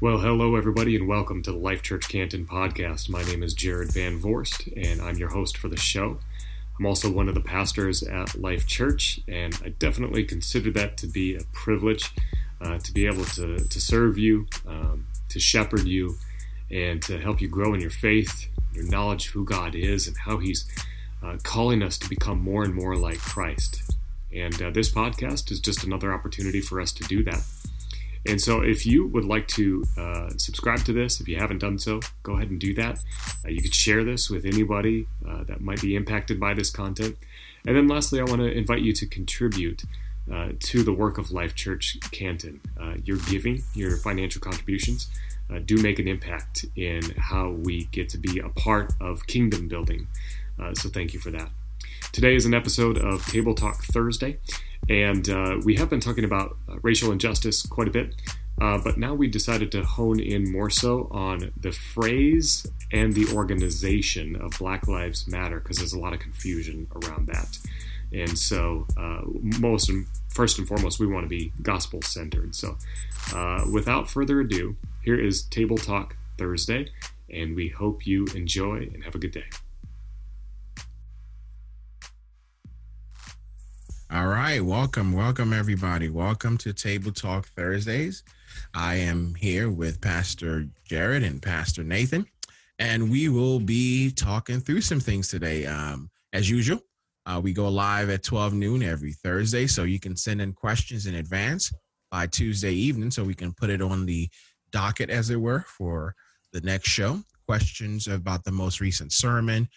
Well, hello, everybody, and welcome to the Life Church Canton podcast. My name is Jared Van Voorst, and I'm your host for the show. I'm also one of the pastors at Life Church, and I definitely consider that to be a privilege uh, to be able to, to serve you, um, to shepherd you, and to help you grow in your faith, your knowledge of who God is, and how He's uh, calling us to become more and more like Christ. And uh, this podcast is just another opportunity for us to do that. And so, if you would like to uh, subscribe to this, if you haven't done so, go ahead and do that. Uh, you could share this with anybody uh, that might be impacted by this content. And then, lastly, I want to invite you to contribute uh, to the work of Life Church Canton. Uh, your giving, your financial contributions, uh, do make an impact in how we get to be a part of kingdom building. so, thank you for that. Today is an episode of Table Talk Thursday. And uh, we have been talking about uh, racial injustice quite a bit, uh, but now we decided to hone in more so on the phrase and the organization of Black Lives Matter because there's a lot of confusion around that. And so, uh, most and first and foremost, we want to be gospel centered. So, uh, without further ado, here is Table Talk Thursday, and we hope you enjoy and have a good day. All right, welcome, welcome everybody. Welcome to Table Talk Thursdays. I am here with Pastor Jared and Pastor Nathan, and we will be talking through some things today. Um, as usual, uh, we go live at 12 noon every Thursday, so you can send in questions in advance by Tuesday evening, so we can put it on the docket, as it were, for the next show. Questions about the most recent sermon,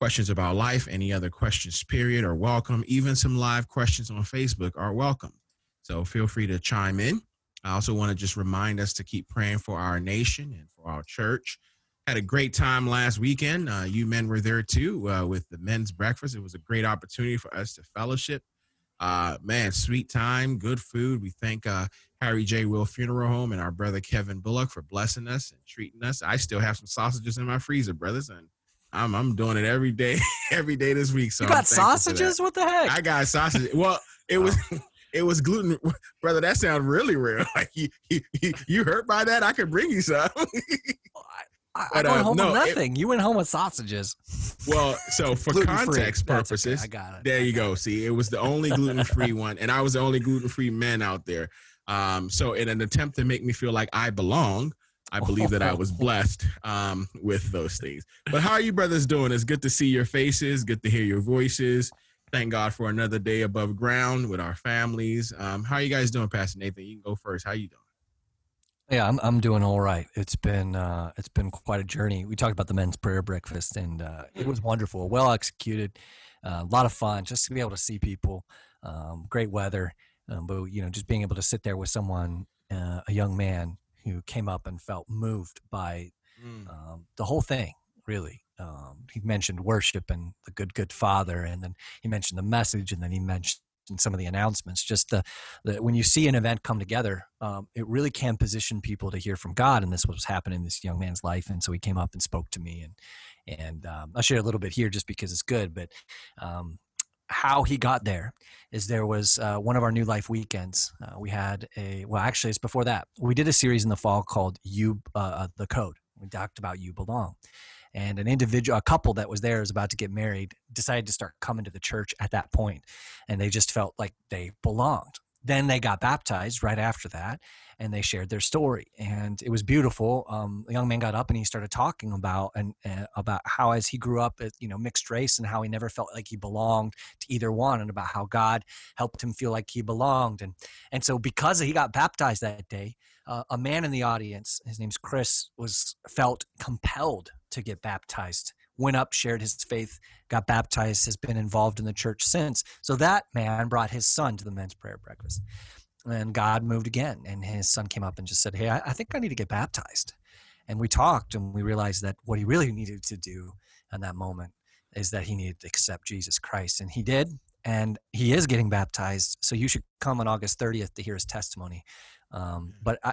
questions about life, any other questions, period, are welcome. Even some live questions on Facebook are welcome. So feel free to chime in. I also want to just remind us to keep praying for our nation and for our church. Had a great time last weekend. Uh, you men were there too uh, with the men's breakfast. It was a great opportunity for us to fellowship. Uh, man, sweet time, good food. We thank uh, Harry J. Will Funeral Home and our brother Kevin Bullock for blessing us and treating us. I still have some sausages in my freezer, brothers, and I'm I'm doing it every day, every day this week. So you got sausages? What the heck? I got sausages. Well, it was it was gluten, brother. That sounds really real. Like you, you, you hurt by that? I could bring you some. I, but, I went uh, home no, with nothing. It, you went home with sausages. Well, so for context purposes, okay. I got it. There you go. See, it was the only gluten free one, and I was the only gluten free man out there. Um, so in an attempt to make me feel like I belong, I believe that I was blessed um, with those things. But how are you brothers doing? It's good to see your faces, good to hear your voices. Thank God for another day above ground with our families. Um, how are you guys doing, Pastor Nathan? You can go first. How you doing? Yeah, I'm I'm doing all right. It's been uh, it's been quite a journey. We talked about the men's prayer breakfast, and uh, it was wonderful, well executed, uh, a lot of fun, just to be able to see people. Um, great weather, um, but you know, just being able to sit there with someone, uh, a young man who came up and felt moved by mm. um, the whole thing, really. Um, he mentioned worship and the good, good father, and then he mentioned the message, and then he mentioned some of the announcements. Just the, the when you see an event come together, um, it really can position people to hear from God, and this was happening in this young man's life. And so he came up and spoke to me, and and um, I'll share a little bit here just because it's good. But um, how he got there is there was uh, one of our new life weekends. Uh, we had a well actually it's before that. We did a series in the fall called you uh, uh, the code. We talked about you belong. And an individual a couple that was there was about to get married decided to start coming to the church at that point. And they just felt like they belonged then they got baptized right after that and they shared their story and it was beautiful. Um, the young man got up and he started talking about and uh, about how as he grew up you know mixed race and how he never felt like he belonged to either one and about how god helped him feel like he belonged and and so because he got baptized that day uh, a man in the audience his name's chris was felt compelled to get baptized went up, shared his faith, got baptized, has been involved in the church since. So that man brought his son to the men's prayer breakfast. And God moved again. And his son came up and just said, Hey, I, I think I need to get baptized. And we talked and we realized that what he really needed to do in that moment is that he needed to accept Jesus Christ. And he did. And he is getting baptized. So you should come on August 30th to hear his testimony. Um, but I,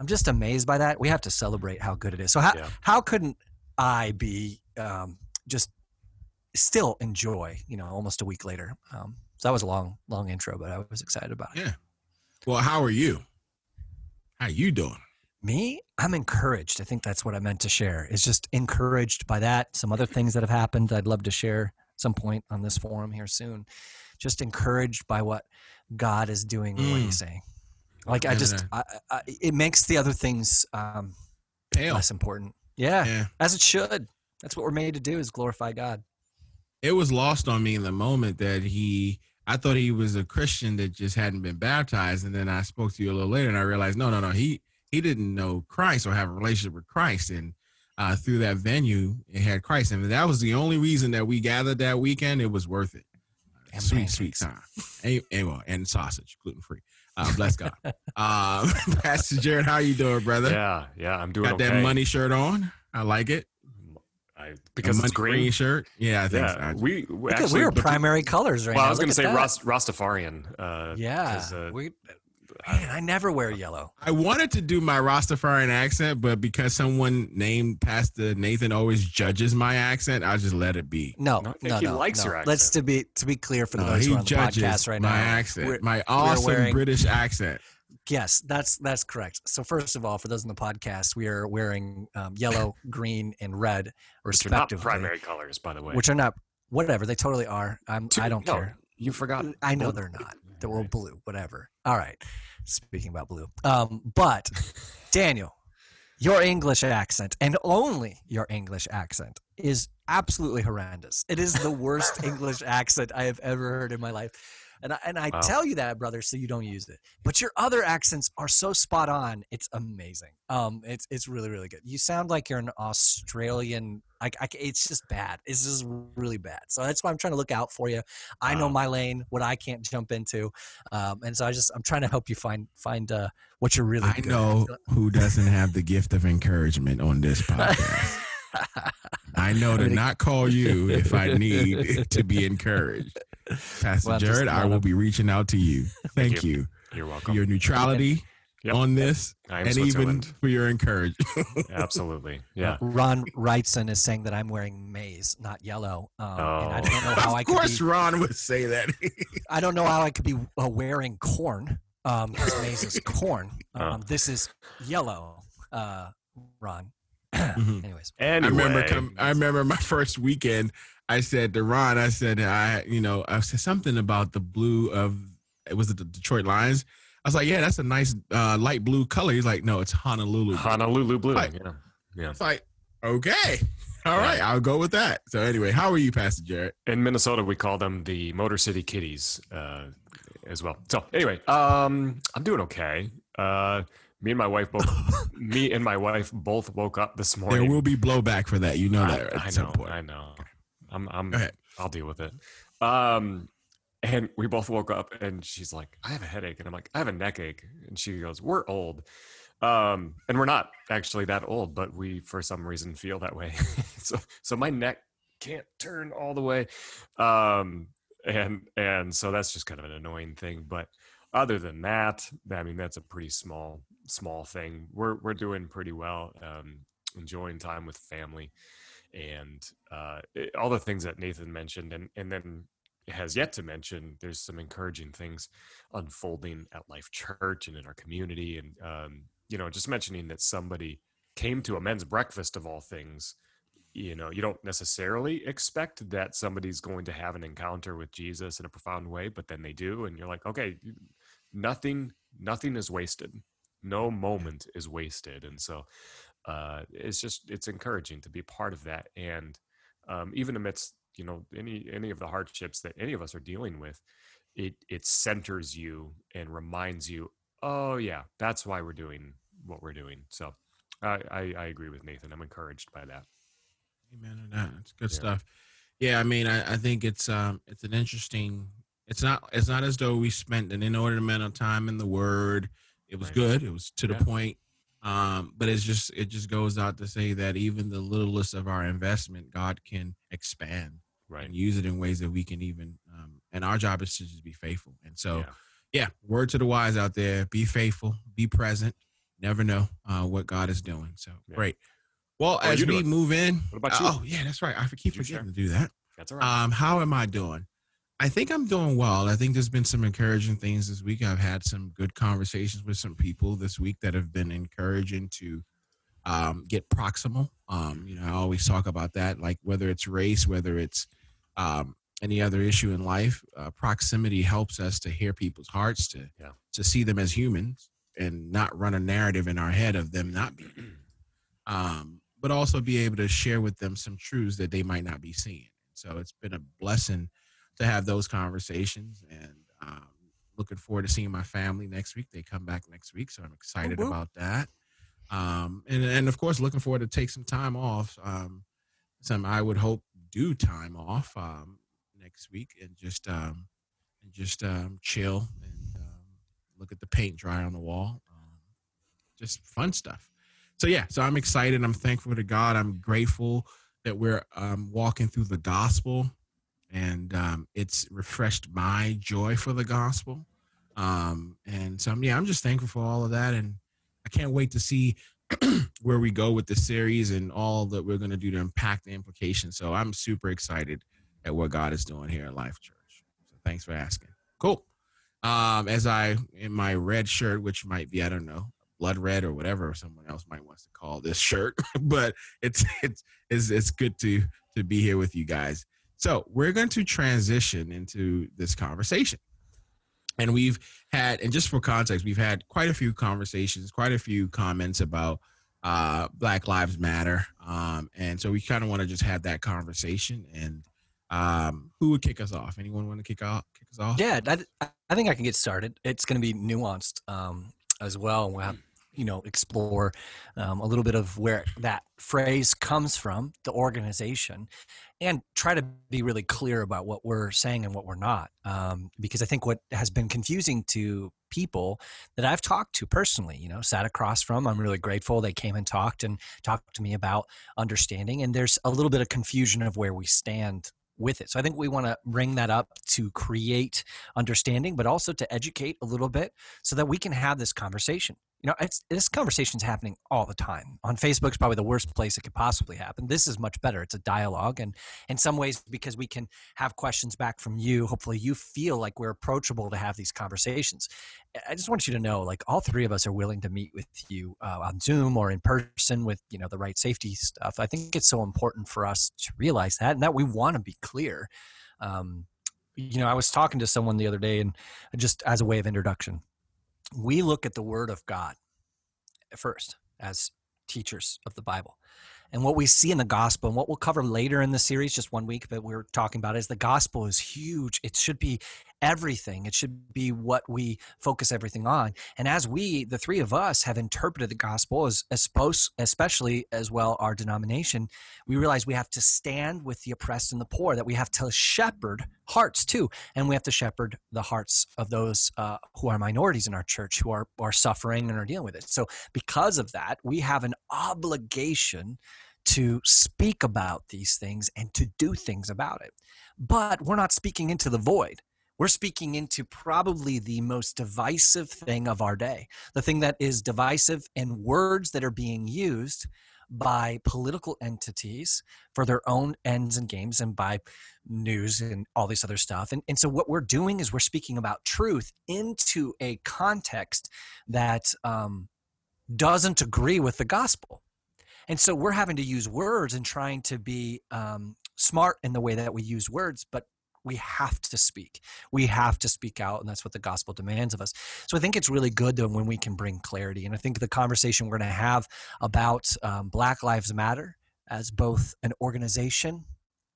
I'm just amazed by that. We have to celebrate how good it is. So how, yeah. how couldn't I be um, just still enjoy, you know, almost a week later. Um, so that was a long, long intro, but I was excited about it. Yeah. Well, how are you? How you doing? Me, I'm encouraged. I think that's what I meant to share. Is just encouraged by that. Some other things that have happened. I'd love to share some point on this forum here soon. Just encouraged by what God is doing. Mm. What He's saying? Like I just, I, I, it makes the other things um, Pale. less important. Yeah, yeah, as it should. That's what we're made to do: is glorify God. It was lost on me in the moment that he. I thought he was a Christian that just hadn't been baptized, and then I spoke to you a little later, and I realized no, no, no. He he didn't know Christ or have a relationship with Christ, and uh, through that venue, it had Christ, and that was the only reason that we gathered that weekend. It was worth it. Sweet, pancakes. sweet time, and, and, and sausage, gluten free. Uh, bless God. uh, Pastor Jared, how you doing, brother? Yeah, yeah, I'm doing. Got okay. that money shirt on. I like it. I, because it's green. green. shirt. Yeah, I think yeah, so. we, we because we are primary colors right well, now. I was going to say Rast, Rastafarian. Uh, yeah, uh, we Man, I never wear yellow. I wanted to do my Rastafarian accent, but because someone named Pastor Nathan always judges my accent, I'll just let it be. No, no, no. He no, likes no. your accent. Let's to be to be clear for the no, those who are on the podcast right my now. My accent, we're, my awesome wearing, British accent. Yes, that's that's correct. So first of all, for those in the podcast, we are wearing um, yellow, green, and red, respectively. Which are not primary colors, by the way. Which are not whatever. They totally are. I'm. Two, I don't no, care. You forgot. I know they're not. They're all blue. Whatever. All right. Speaking about blue. Um, but Daniel, your English accent and only your English accent is absolutely horrendous. It is the worst English accent I have ever heard in my life. And I, and I wow. tell you that, brother, so you don't use it. But your other accents are so spot on. It's amazing. Um, it's it's really really good. You sound like you're an Australian. I, I, it's just bad. It's just really bad. So that's why I'm trying to look out for you. I know my lane, what I can't jump into, um, and so I just I'm trying to help you find find uh, what you're really. I know at. who doesn't have the gift of encouragement on this podcast. I know to not call you if I need to be encouraged. Pastor well, Jared, I will be reaching out to you. Thank, Thank you. you. You're welcome. For your neutrality yep. on this and even for your encouragement. Absolutely. Yeah. Ron Wrightson is saying that I'm wearing maize, not yellow. Um, oh. And I don't know how I could Of course, be, Ron would say that. I don't know how I could be uh, wearing corn um, because maize is corn. Um, oh. This is yellow, uh, Ron. mm-hmm. Anyways, anyway. I remember. Com- I remember my first weekend. I said to Ron, I said, I, you know, I said something about the blue of it was the Detroit Lions. I was like, yeah, that's a nice uh, light blue color. He's like, no, it's Honolulu. Honolulu blue. Like, yeah, yeah. It's like, okay, all right, I'll go with that. So anyway, how are you, Pastor Jared? In Minnesota, we call them the Motor City Kitties uh, as well. So anyway, um, I'm doing okay. Uh, me and my wife both me and my wife both woke up this morning. There will be blowback for that. You know that I, I know, I know. I'm I'm I'll deal with it. Um and we both woke up and she's like, I have a headache. And I'm like, I have a neck ache. And she goes, We're old. Um, and we're not actually that old, but we for some reason feel that way. so so my neck can't turn all the way. Um and and so that's just kind of an annoying thing. But other than that, I mean that's a pretty small small thing. We're we're doing pretty well. Um enjoying time with family and uh, it, all the things that Nathan mentioned, and and then has yet to mention. There's some encouraging things unfolding at Life Church and in our community, and um, you know, just mentioning that somebody came to a men's breakfast of all things. You know, you don't necessarily expect that somebody's going to have an encounter with Jesus in a profound way, but then they do, and you're like, okay, nothing, nothing is wasted. No moment is wasted, and so uh, it's just it's encouraging to be part of that and um, even amidst you know any any of the hardships that any of us are dealing with it it centers you and reminds you oh yeah that's why we're doing what we're doing. So i i, I agree with nathan i'm encouraged by that. Amen to that it's good yeah. stuff. Yeah i mean I, I think it's um it's an interesting it's not it's not as though we spent an inordinate amount of time in the word it was right. good it was to the yeah. point um, but it's just it just goes out to say that even the littlest of our investment, God can expand right. and use it in ways that we can even. Um, and our job is to just be faithful. And so, yeah. yeah, word to the wise out there: be faithful, be present. Never know uh, what God is doing. So yeah. great. Well, as we doing? move in, what about you? oh yeah, that's right. I keep forgetting to do that. That's all right. Um, how am I doing? I think I'm doing well. I think there's been some encouraging things this week. I've had some good conversations with some people this week that have been encouraging to um, get proximal. Um, you know, I always talk about that, like whether it's race, whether it's um, any other issue in life, uh, proximity helps us to hear people's hearts, to yeah. to see them as humans, and not run a narrative in our head of them not being. Um, but also be able to share with them some truths that they might not be seeing. So it's been a blessing to have those conversations, and um, looking forward to seeing my family next week. They come back next week, so I'm excited about that. Um, and and of course, looking forward to take some time off. Um, some I would hope do time off um, next week and just um, and just um, chill and um, look at the paint dry on the wall. Um, just fun stuff. So yeah, so I'm excited. I'm thankful to God. I'm grateful that we're um, walking through the gospel, and um, it's refreshed my joy for the gospel. Um, and so yeah, I'm just thankful for all of that, and I can't wait to see where we go with the series and all that we're going to do to impact the implications. So I'm super excited at what God is doing here at Life Church. So thanks for asking. Cool. Um, as I in my red shirt, which might be I don't know blood red or whatever someone else might wants to call this shirt, but it's it's it's it's good to to be here with you guys. So we're going to transition into this conversation. And we've had and just for context we've had quite a few conversations quite a few comments about uh, black lives matter. Um, and so we kind of want to just have that conversation and um, who would kick us off? Anyone want to kick off kick us off? Yeah I, I think i can get started. It's going to be nuanced um, as well. We'll have you know explore um, a little bit of where that phrase comes from the organization and try to be really clear about what we're saying and what we're not um, because i think what has been confusing to people that i've talked to personally you know sat across from i'm really grateful they came and talked and talked to me about understanding and there's a little bit of confusion of where we stand with it. So I think we want to bring that up to create understanding, but also to educate a little bit so that we can have this conversation you know, this conversation's happening all the time. On Facebook's probably the worst place it could possibly happen. This is much better. It's a dialogue, and in some ways, because we can have questions back from you, hopefully, you feel like we're approachable to have these conversations. I just want you to know, like, all three of us are willing to meet with you uh, on Zoom or in person with you know the right safety stuff. I think it's so important for us to realize that, and that we want to be clear. Um, you know, I was talking to someone the other day, and just as a way of introduction we look at the Word of God first as teachers of the Bible. And what we see in the gospel, and what we'll cover later in the series, just one week, but we're talking about is the gospel is huge. It should be everything. It should be what we focus everything on. And as we, the three of us, have interpreted the gospel, as, especially as well our denomination, we realize we have to stand with the oppressed and the poor, that we have to shepherd hearts too. And we have to shepherd the hearts of those uh, who are minorities in our church, who are, are suffering and are dealing with it. So, because of that, we have an obligation to speak about these things and to do things about it. But we're not speaking into the void. We're speaking into probably the most divisive thing of our day, the thing that is divisive and words that are being used by political entities for their own ends and games and by news and all this other stuff. And, and so, what we're doing is we're speaking about truth into a context that um, doesn't agree with the gospel. And so we're having to use words and trying to be um, smart in the way that we use words, but we have to speak. We have to speak out, and that's what the gospel demands of us. So I think it's really good when we can bring clarity. And I think the conversation we're going to have about um, Black Lives Matter as both an organization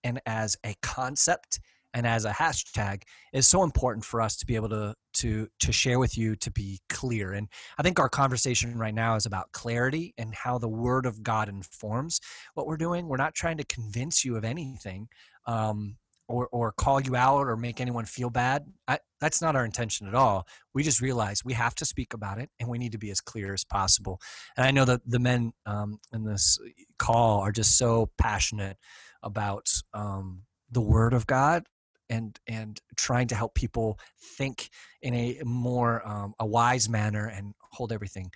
and as a concept and as a hashtag is so important for us to be able to to to share with you to be clear and i think our conversation right now is about clarity and how the word of god informs what we're doing we're not trying to convince you of anything um, or or call you out or make anyone feel bad I, that's not our intention at all. We just realize we have to speak about it and we need to be as clear as possible. And i know that the men um, in this call are just so passionate about um, the word of god and and trying to help people think in a more um, a wise manner and hold everything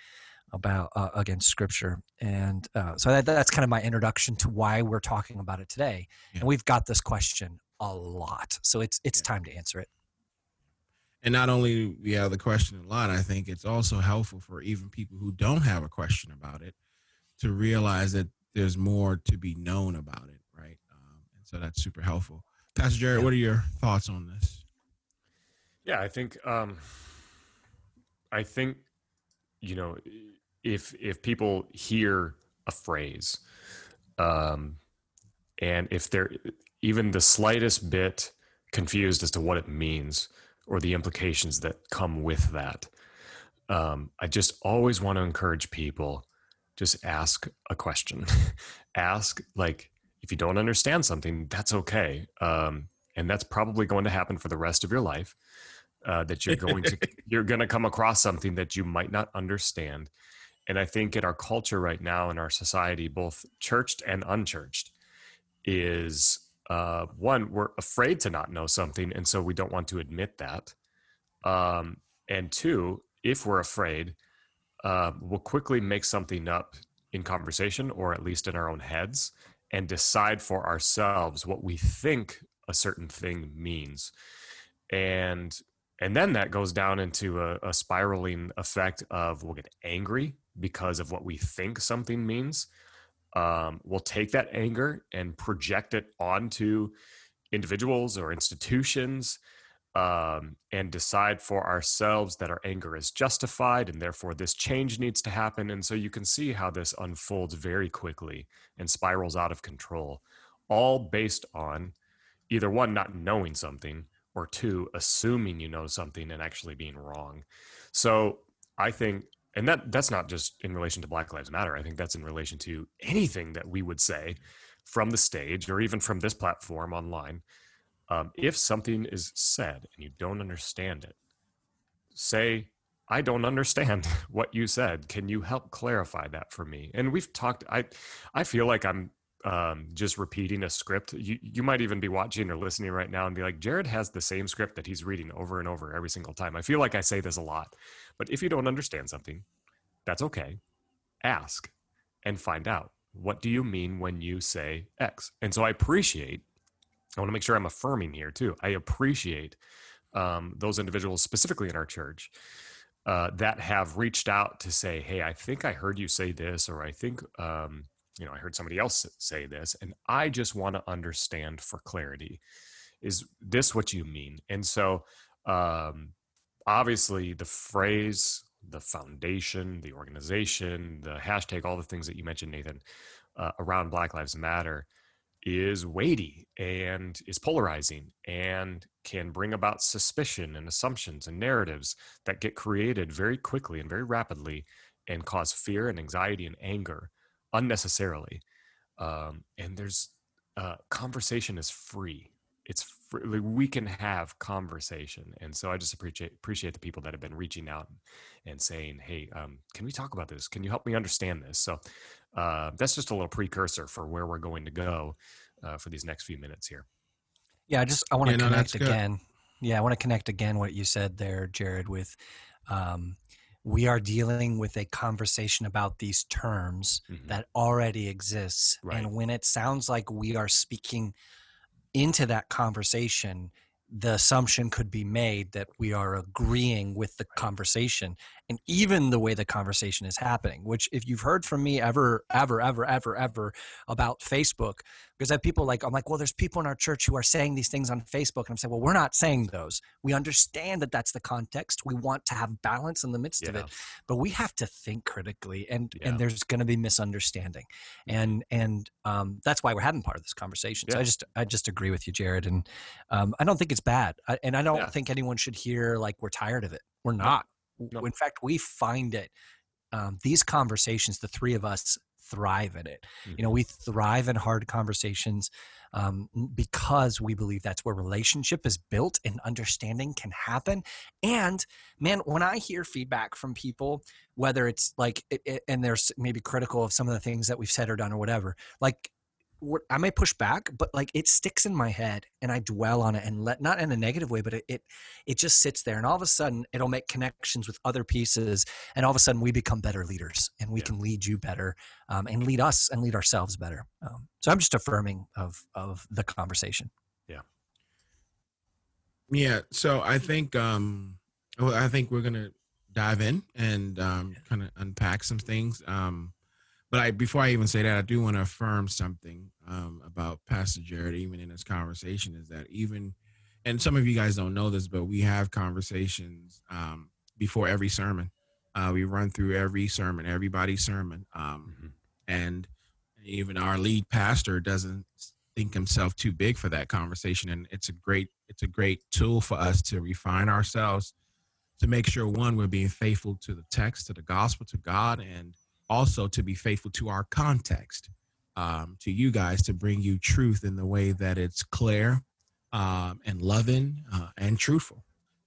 about uh, against scripture. And uh, so that, that's kind of my introduction to why we're talking about it today. Yeah. and we've got this question a lot. So it's it's time to answer it. And not only we have the question a lot, I think it's also helpful for even people who don't have a question about it to realize that there's more to be known about it, right? Um, and so that's super helpful. Pastor Jared, yeah. what are your thoughts on this? Yeah, I think um, I think you know if if people hear a phrase um, and if they're even the slightest bit confused as to what it means or the implications that come with that. Um, i just always want to encourage people just ask a question. Ask like if you don't understand something that's okay. Um, and that's probably going to happen for the rest of your life uh, that you're going to you're going to come across something that you might not understand. And i think in our culture right now in our society both churched and unchurched is uh, one we're afraid to not know something and so we don't want to admit that. Um, and two if we're afraid uh, we'll quickly make something up in conversation or at least in our own heads and decide for ourselves what we think a certain thing means. And and then that goes down into a, a spiraling effect of we'll get angry because of what we think something means um, we'll take that anger and project it onto individuals or institutions um, and decide for ourselves that our anger is justified and therefore this change needs to happen. And so you can see how this unfolds very quickly and spirals out of control, all based on either one, not knowing something, or two, assuming you know something and actually being wrong. So I think and that that's not just in relation to black lives matter. I think that's in relation to anything that we would say from the stage or even from this platform online. Um, if something is said and you don't understand it say i don't understand what you said. Can you help clarify that for me? And we've talked i i feel like i'm um, just repeating a script. You you might even be watching or listening right now and be like, Jared has the same script that he's reading over and over every single time. I feel like I say this a lot, but if you don't understand something, that's okay. Ask and find out. What do you mean when you say X? And so I appreciate. I want to make sure I'm affirming here too. I appreciate um, those individuals specifically in our church uh, that have reached out to say, "Hey, I think I heard you say this," or "I think." Um, you know, I heard somebody else say this, and I just want to understand for clarity. Is this what you mean? And so, um, obviously, the phrase, the foundation, the organization, the hashtag, all the things that you mentioned, Nathan, uh, around Black Lives Matter is weighty and is polarizing and can bring about suspicion and assumptions and narratives that get created very quickly and very rapidly and cause fear and anxiety and anger unnecessarily. Um, and there's uh, conversation is free. It's free. Like we can have conversation, and so I just appreciate appreciate the people that have been reaching out and saying, "Hey, um, can we talk about this? Can you help me understand this?" So uh, that's just a little precursor for where we're going to go uh, for these next few minutes here. Yeah, I just I want to yeah, connect no, again. Yeah, I want to connect again what you said there, Jared, with um, we are dealing with a conversation about these terms mm-hmm. that already exists right. and when it sounds like we are speaking into that conversation the assumption could be made that we are agreeing with the conversation and even the way the conversation is happening which if you've heard from me ever ever ever ever ever about facebook because I have people like I'm like, well, there's people in our church who are saying these things on Facebook, and I'm saying, well, we're not saying those. We understand that that's the context. We want to have balance in the midst yeah. of it, but we have to think critically, and yeah. and there's going to be misunderstanding, and and um, that's why we're having part of this conversation. Yeah. So I just I just agree with you, Jared, and um, I don't think it's bad, I, and I don't think anyone should hear like we're tired of it. We're not. No. In fact, we find it. Um, these conversations, the three of us, thrive in it. Mm-hmm. You know, we thrive in hard conversations um, because we believe that's where relationship is built and understanding can happen. And man, when I hear feedback from people, whether it's like, it, it, and there's maybe critical of some of the things that we've said or done or whatever, like I may push back, but like it sticks in my head and I dwell on it and let not in a negative way, but it, it it just sits there and all of a sudden it'll make connections with other pieces and all of a sudden we become better leaders and we yeah. can lead you better um, and lead us and lead ourselves better. Um, so I'm just affirming of of the conversation. Yeah, Yeah, so I think um, well, I think we're gonna dive in and um, kind of unpack some things. Um, but I, before I even say that, I do want to affirm something um, about Pastor Jared, even in this conversation, is that even, and some of you guys don't know this, but we have conversations um, before every sermon. Uh, we run through every sermon, everybody's sermon, um, mm-hmm. and even our lead pastor doesn't think himself too big for that conversation, and it's a great, it's a great tool for us to refine ourselves, to make sure one we're being faithful to the text, to the gospel, to God, and also to be faithful to our context, um, to you guys to bring you truth in the way that it's clear um, and loving uh, and truthful.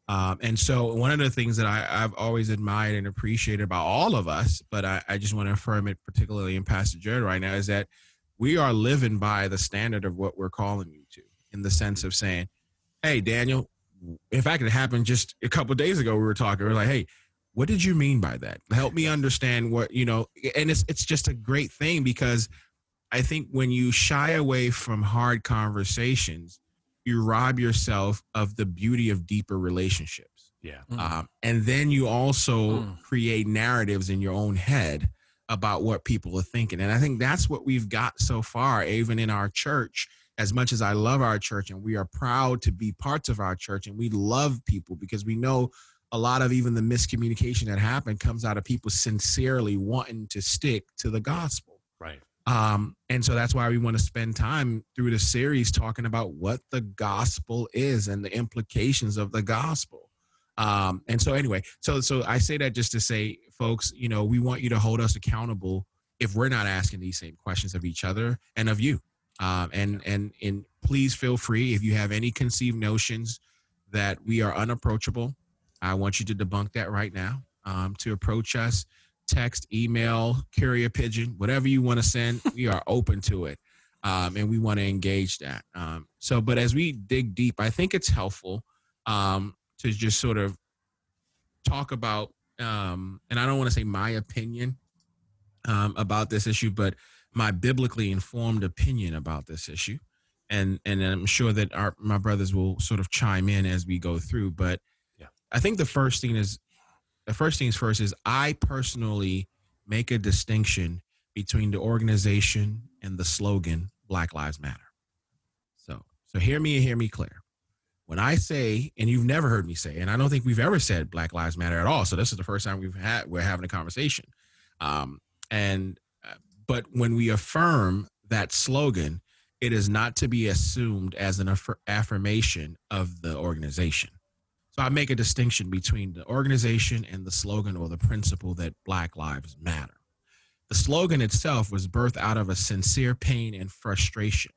Um, and so, one of the things that I, have always admired and appreciated about all of us, but I, I just want to affirm it particularly in Pastor Jared right now, is that we are living by the standard of what we're calling you to, in the sense of saying, "Hey, Daniel." In fact, it happened just a couple days ago. We were talking. We are like, "Hey, what did you mean by that? Help me understand what you know and it's it's just a great thing because i think when you shy away from hard conversations you rob yourself of the beauty of deeper relationships. Yeah. Mm. um, and then you also mm. create narratives in your own head about what people are thinking. And i think that's what we've got so far even in our church as much as i love our church and we are proud to be parts of our church and we love people because we know a lot of even the miscommunication that happened comes out of people sincerely wanting to stick to the gospel. Right. Um, and so that's why we want to spend time through the series talking about what the gospel is and the implications of the gospel. Um, and so anyway, so so I say that just to say, folks, you know, we want you to hold us accountable if we're not asking these same questions of each other and of you. Um, and and and please feel free if you have any conceived notions that we are unapproachable I want you to debunk that right now. Um, to approach us, text, email, carrier pigeon, whatever you want to send, we are open to it. Um, and we want to engage that. Um, so, but as we dig deep, I think it's helpful um, to just sort of talk about, um, and I don't want to say my opinion um, about this issue, but my biblically informed opinion about this issue. And and I'm sure that our my brothers will sort of chime in as we go through. But I think the first thing is the first things first is I personally make a distinction between the organization and the slogan Black Lives Matter. So so hear me and hear me clear. When I say, and you've never heard me say, and I don't think we've ever said Black Lives Matter at all. So this is the first time we've had we're having a conversation. Um, and uh, but when we affirm that slogan, it is not to be assumed as an aff- affirmation of the organization. So I make a distinction between the organization and the slogan or the principle that Black Lives Matter. The slogan itself was birthed out of a sincere pain and frustration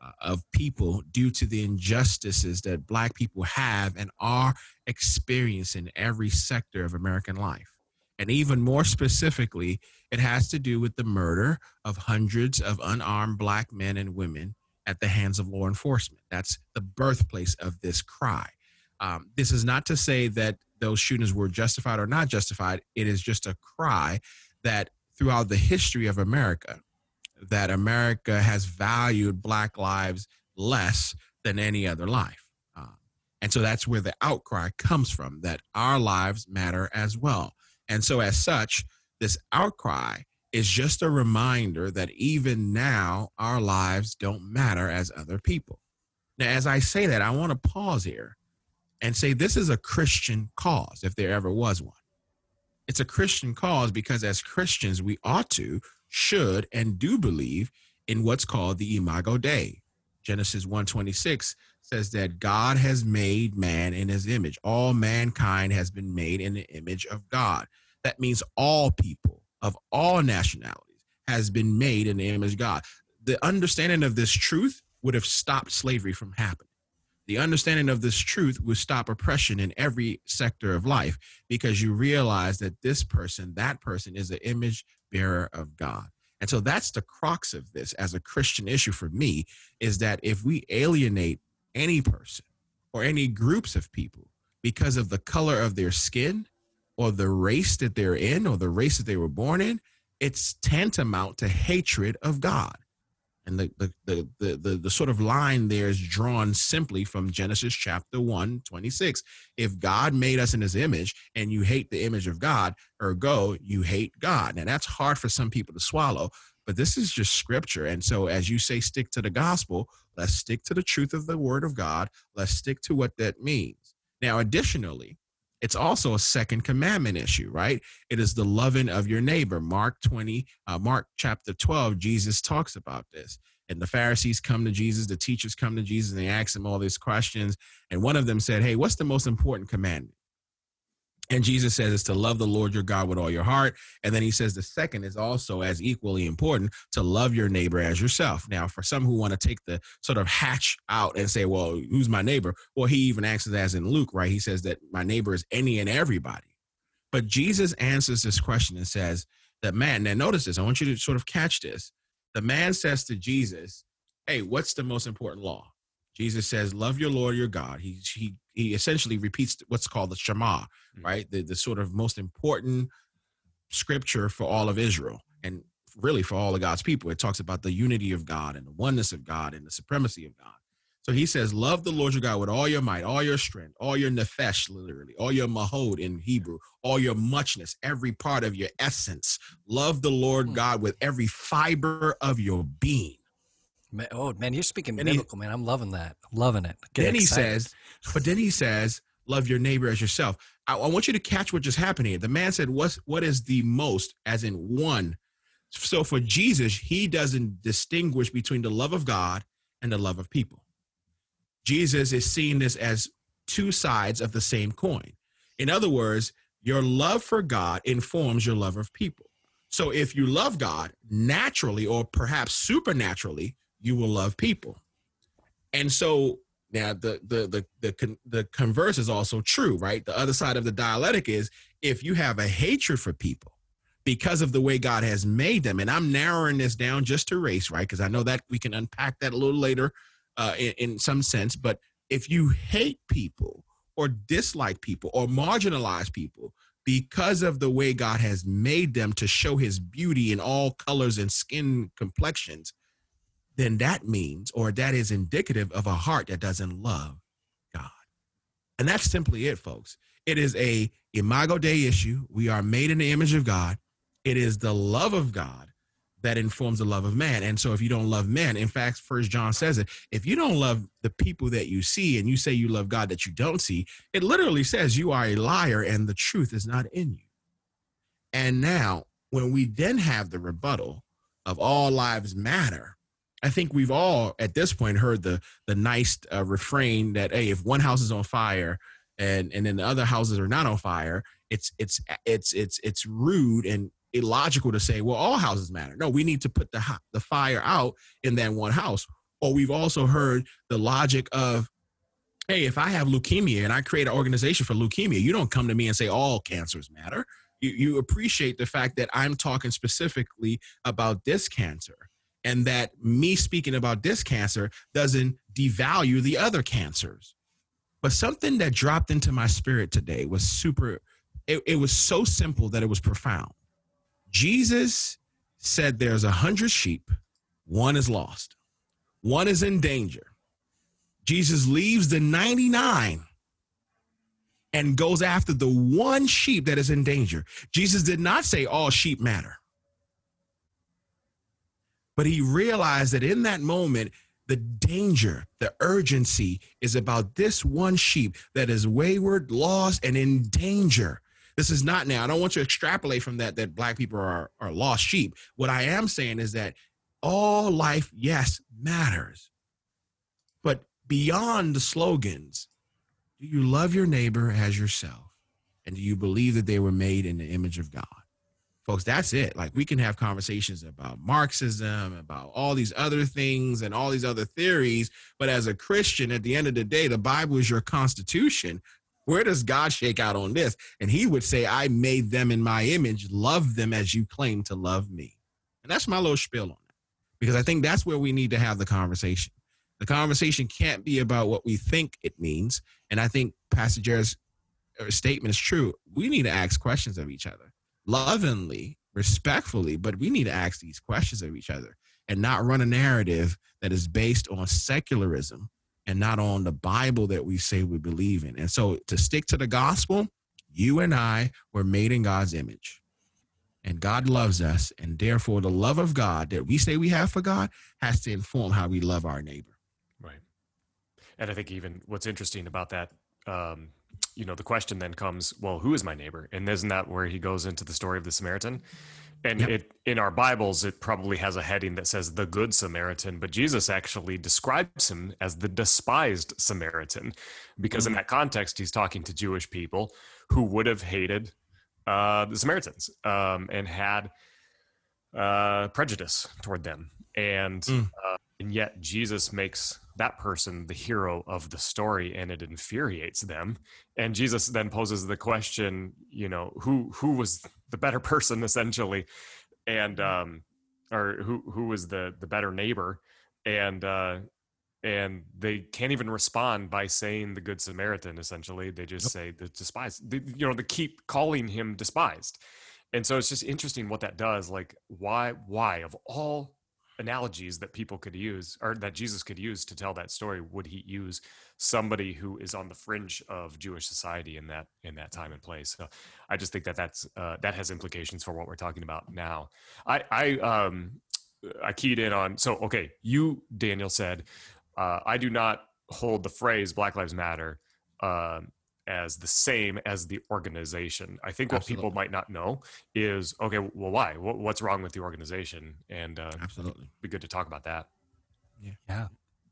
uh, of people due to the injustices that Black people have and are experiencing in every sector of American life. And even more specifically, it has to do with the murder of hundreds of unarmed Black men and women at the hands of law enforcement. That's the birthplace of this cry. Um, this is not to say that those shootings were justified or not justified. It is just a cry that throughout the history of America, that America has valued Black lives less than any other life. Uh, and so that's where the outcry comes from that our lives matter as well. And so, as such, this outcry is just a reminder that even now, our lives don't matter as other people. Now, as I say that, I want to pause here and say this is a Christian cause, if there ever was one. It's a Christian cause because as Christians, we ought to, should, and do believe in what's called the Imago Dei. Genesis 1:26 says that God has made man in his image. All mankind has been made in the image of God. That means all people of all nationalities has been made in the image of God. The understanding of this truth would have stopped slavery from happening. The understanding of this truth will stop oppression in every sector of life because you realize that this person, that person is an image bearer of God. And so that's the crux of this as a Christian issue for me is that if we alienate any person or any groups of people because of the color of their skin or the race that they're in or the race that they were born in, it's tantamount to hatred of God. And the, the, the, the, the, the sort of line there is drawn simply from Genesis chapter 1, 26. If God made us in his image and you hate the image of God, ergo, you hate God. Now, that's hard for some people to swallow, but this is just scripture. And so, as you say, stick to the gospel, let's stick to the truth of the word of God. Let's stick to what that means. Now, additionally, it's also a second commandment issue, right? It is the loving of your neighbor. Mark 20, uh, Mark chapter 12, Jesus talks about this. And the Pharisees come to Jesus, the teachers come to Jesus, and they ask him all these questions. And one of them said, Hey, what's the most important commandment? And Jesus says it's to love the Lord your God with all your heart. And then he says the second is also as equally important to love your neighbor as yourself. Now, for some who want to take the sort of hatch out and say, well, who's my neighbor? Well, he even answers as in Luke, right? He says that my neighbor is any and everybody. But Jesus answers this question and says that man, now notice this, I want you to sort of catch this. The man says to Jesus, Hey, what's the most important law? Jesus says, Love your Lord your God. He he he essentially repeats what's called the Shema, mm-hmm. right? The the sort of most important scripture for all of Israel and really for all of God's people. It talks about the unity of God and the oneness of God and the supremacy of God. So he says, Love the Lord your God with all your might, all your strength, all your nefesh, literally, all your mahod in Hebrew, all your muchness, every part of your essence. Love the Lord hmm. God with every fiber of your being. Oh man, you're speaking and biblical, he, man. I'm loving that. I'm loving it. Get then excited. he says, but then he says, love your neighbor as yourself. I, I, want you to catch what just happened here. The man said, What's what is the most, as in one? So for Jesus, he doesn't distinguish between the love of God and the love of people. Jesus is seeing this as two sides of the same coin. In other words, your love for God informs your love of people. So if you love God naturally or perhaps supernaturally, you will love people. And so now the the the the the converse is also true, right? The other side of the dialectic is if you have a hatred for people because of the way God has made them, and I'm narrowing this down just to race, right? Because I know that we can unpack that a little later uh, in, in some sense. But if you hate people or dislike people or marginalize people because of the way God has made them to show his beauty in all colors and skin complexions, then that means or that is indicative of a heart that doesn't love God. And that's simply it, folks. It is a imago Dei issue. We are made in the image of God. It is the love of God that informs the love of man. And so if you don't love men, in fact, first John says it, if you don't love the people that you see and you say you love God that you don't see, it literally says you are a liar and the truth is not in you. And now when we then have the rebuttal of all lives matter, I think we've all at this point heard the the nice uh, refrain that hey, if one house is on fire and and then the other houses are not on fire, it's it's it's it's it's rude and illogical to say, well, all houses matter. No, we need to put the the fire out in that one house. Or we've also heard the logic of, hey, if I have leukemia and I create an organization for leukemia, you don't come to me and say all cancers matter. You, you appreciate the fact that I'm talking specifically about this cancer and that me speaking about this cancer doesn't devalue the other cancers. But something that dropped into my spirit today was super, it, it was so simple that it was profound. Jesus said there's a hundred sheep, one is lost, one is in danger. Jesus leaves the 99 and goes after the one sheep that is in danger. Jesus did not say all sheep matter. But he realized that in that moment, the danger, the urgency is about this one sheep that is wayward, lost, and in danger. This is not now. I don't want you to extrapolate from that that black people are, are lost sheep. What I am saying is that all life, yes, matters. But beyond the slogans, do you love your neighbor as yourself? And do you believe that they were made in the image of God? Folks that's it. Like we can have conversations about marxism about all these other things and all these other theories but as a christian at the end of the day the bible is your constitution. Where does god shake out on this? And he would say i made them in my image love them as you claim to love me. And that's my little spiel on it because i think that's where we need to have the conversation. The conversation can't be about what we think it means. And i think pastor jared's uh, statement is true. We need to ask questions of each other lovingly, respectfully, but we need to ask these questions of each other. and not run a narrative that is based on secularism and not on the Bible that we say we believe in. And so to stick to the gospel, you and I were made in God's image. And God loves us. And therefore, the love of God that we say we have for God has to inform how we love our neighbor. Right. And I think even what's interesting about that, um, you know, the question then comes, well, who is my neighbor? And isn't that where he goes into the story of the Samaritan? And yep. it in our Bibles, it probably has a heading that says the Good Samaritan, but Jesus actually describes him as the despised Samaritan, because mm-hmm. in mm. that context, he's talking to Jewish people who would have hated uh, the Samaritans um, and had uh, prejudice toward them, and mm. uh, and yet Jesus makes that person the hero of the story, and it infuriates them. And Jesus then poses the question, you know, who who was the better person essentially, and um, or who who was the the better neighbor, and uh, and they can't even respond by saying the good samaritan essentially. They just say the despised they, you know they keep calling him despised. And so it's just interesting what that does. Like why why of all analogies that people could use or that jesus could use to tell that story would he use somebody who is on the fringe of jewish society in that in that time and place? So i just think that that's uh, that has implications for what we're talking about now. I i um I keyed in on so okay you Daniel said uh, I do not hold the phrase Black Lives Matter uh, as the same as the organization. I think what Absolutely. people might not know is okay, well, why? what's wrong with the organization? And uh, Absolutely, be good to talk about that. Yeah. yeah.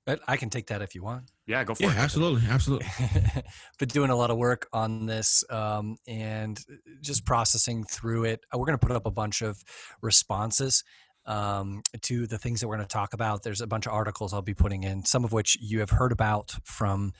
But I can take that if you want. Yeah, go for yeah, it. Absolutely, absolutely. Been doing a lot of work on this um, and just processing through it. We're going to put up a bunch of responses um, to the things that we're going to talk about. There's a bunch of articles I'll be putting in, some of which you have heard about from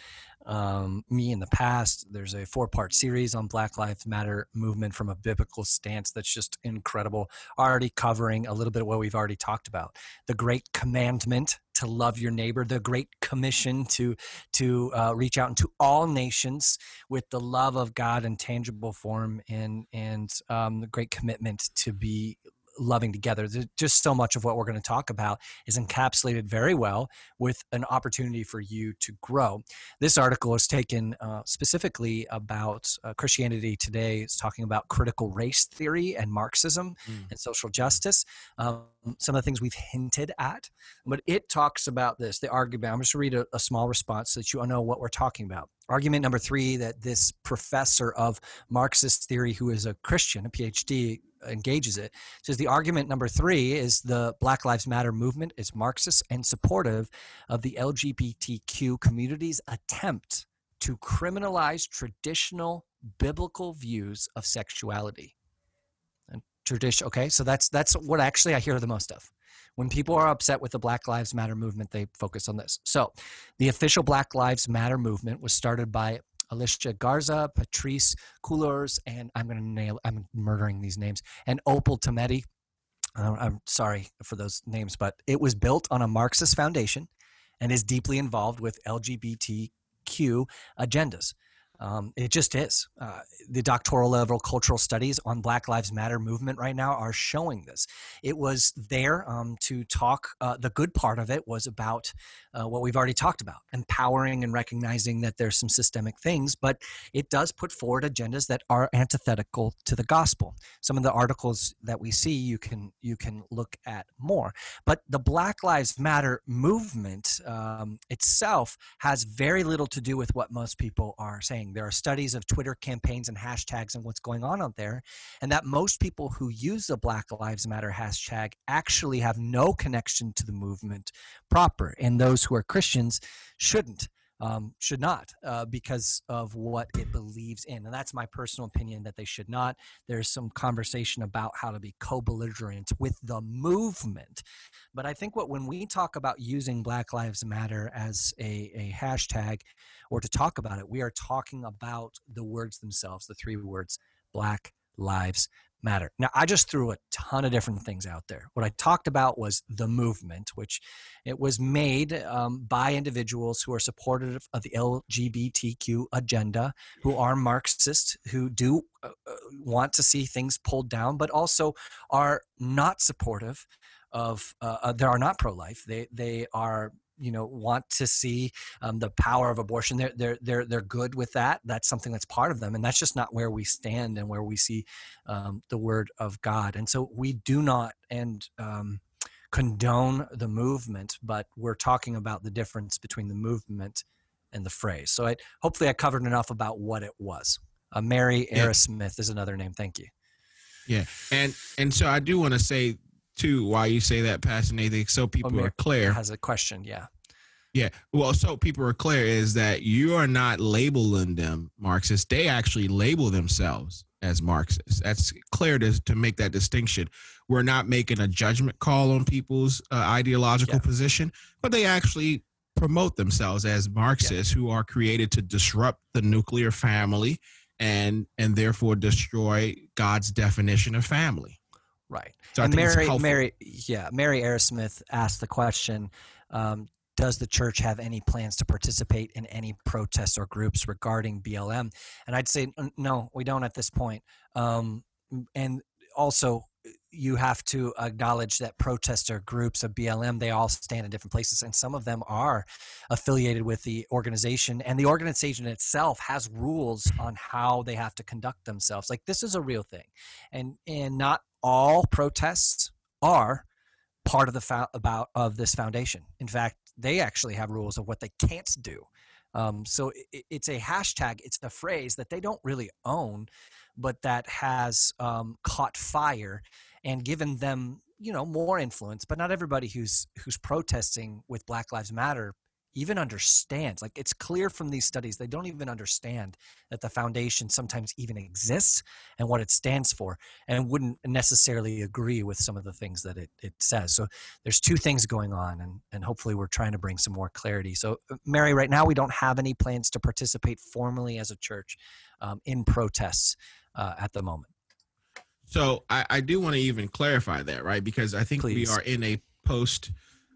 um, me in the past. There's a four part series on Black Lives Matter movement from a biblical stance that's just incredible, already covering a little bit of what we've already talked about. The great commandment to love your neighbor, the great commission to to uh, reach out into all nations with the love of God in tangible form, and and um, the great commitment to be loving together. There's just so much of what we're going to talk about is encapsulated very well with an opportunity for you to grow. This article is taken uh, specifically about uh, Christianity Today. It's talking about critical race theory and Marxism mm. and social justice. Um, some of the things we've hinted at, but it talks about this. The argument. I'm just going to read a, a small response so that you all know what we're talking about. Argument number three that this professor of Marxist theory, who is a Christian, a PhD, engages it. Says the argument number three is the Black Lives Matter movement is Marxist and supportive of the LGBTQ community's attempt to criminalize traditional biblical views of sexuality. And tradition, okay, so that's that's what actually I hear the most of. When people are upset with the Black Lives Matter movement, they focus on this. So, the official Black Lives Matter movement was started by Alicia Garza, Patrisse Cullors, and I'm going to nail, I'm murdering these names, and Opal Tometi. I'm sorry for those names, but it was built on a Marxist foundation and is deeply involved with LGBTQ agendas. Um, it just is. Uh, the doctoral level cultural studies on Black Lives Matter movement right now are showing this. It was there um, to talk. Uh, the good part of it was about uh, what we've already talked about, empowering and recognizing that there's some systemic things, but it does put forward agendas that are antithetical to the gospel. Some of the articles that we see, you can you can look at more. But the Black Lives Matter movement um, itself has very little to do with what most people are saying there are studies of Twitter campaigns and hashtags and what's going on out there, and that most people who use the Black Lives Matter hashtag actually have no connection to the movement proper, and those who are Christians shouldn't. Um, should not uh, because of what it believes in. And that's my personal opinion that they should not. There's some conversation about how to be co belligerent with the movement. But I think what when we talk about using Black Lives Matter as a, a hashtag, or to talk about it, we are talking about the words themselves, the three words Black Lives Matter. Now, I just threw a ton of different things out there. What I talked about was the movement, which it was made um, by individuals who are supportive of the LGBTQ agenda, who are Marxists, who do uh, uh, want to see things pulled down, but also are not supportive of uh, uh that are not pro-life. They they are you know want to see um, the power of abortion they're they're they're they're good with that that's something that's part of them and that's just not where we stand and where we see um, the word of god and so we do not and um, condone the movement but we're talking about the difference between the movement and the phrase so I, hopefully i covered enough about what it was uh, mary yeah. is another name thank you yeah and and so i do want to say too why you say that, Pastor Nathan, so people are clear. Has a question, yeah. Yeah. Well, so people are clear is that you are not labeling them Marxists. They actually label themselves as Marxists. That's clear to, to make that distinction. We're not making a judgment call on people's uh, ideological yeah. position, but they actually promote themselves as Marxists yeah. who are created to disrupt the nuclear family and and therefore destroy God's definition of family. Right. So and Mary, Mary, yeah, Mary Arrowsmith asked the question: um, Does the church have any plans to participate in any protests or groups regarding BLM? And I'd say no, we don't at this point. Um, and also, you have to acknowledge that protester groups of BLM they all stand in different places and some of them are affiliated with the organization and the organization itself has rules on how they have to conduct themselves like this is a real thing and and not all protests are part of the fo- about of this foundation. In fact, they actually have rules of what they can't do. Um, so it, it's a hashtag. It's a phrase that they don't really own, but that has um, caught fire and given them, you know, more influence. But not everybody who's who's protesting with Black Lives Matter even understands like it's clear from these studies they don't even understand that the foundation sometimes even exists and what it stands for and wouldn't necessarily agree with some of the things that it, it says. So there's two things going on and, and hopefully we're trying to bring some more clarity. So uh, mary right now we don't have any plans to participate formally as a church um, in protests uh, at the moment. So I, I do want to even clarify that right? Because i think Please. we are in a post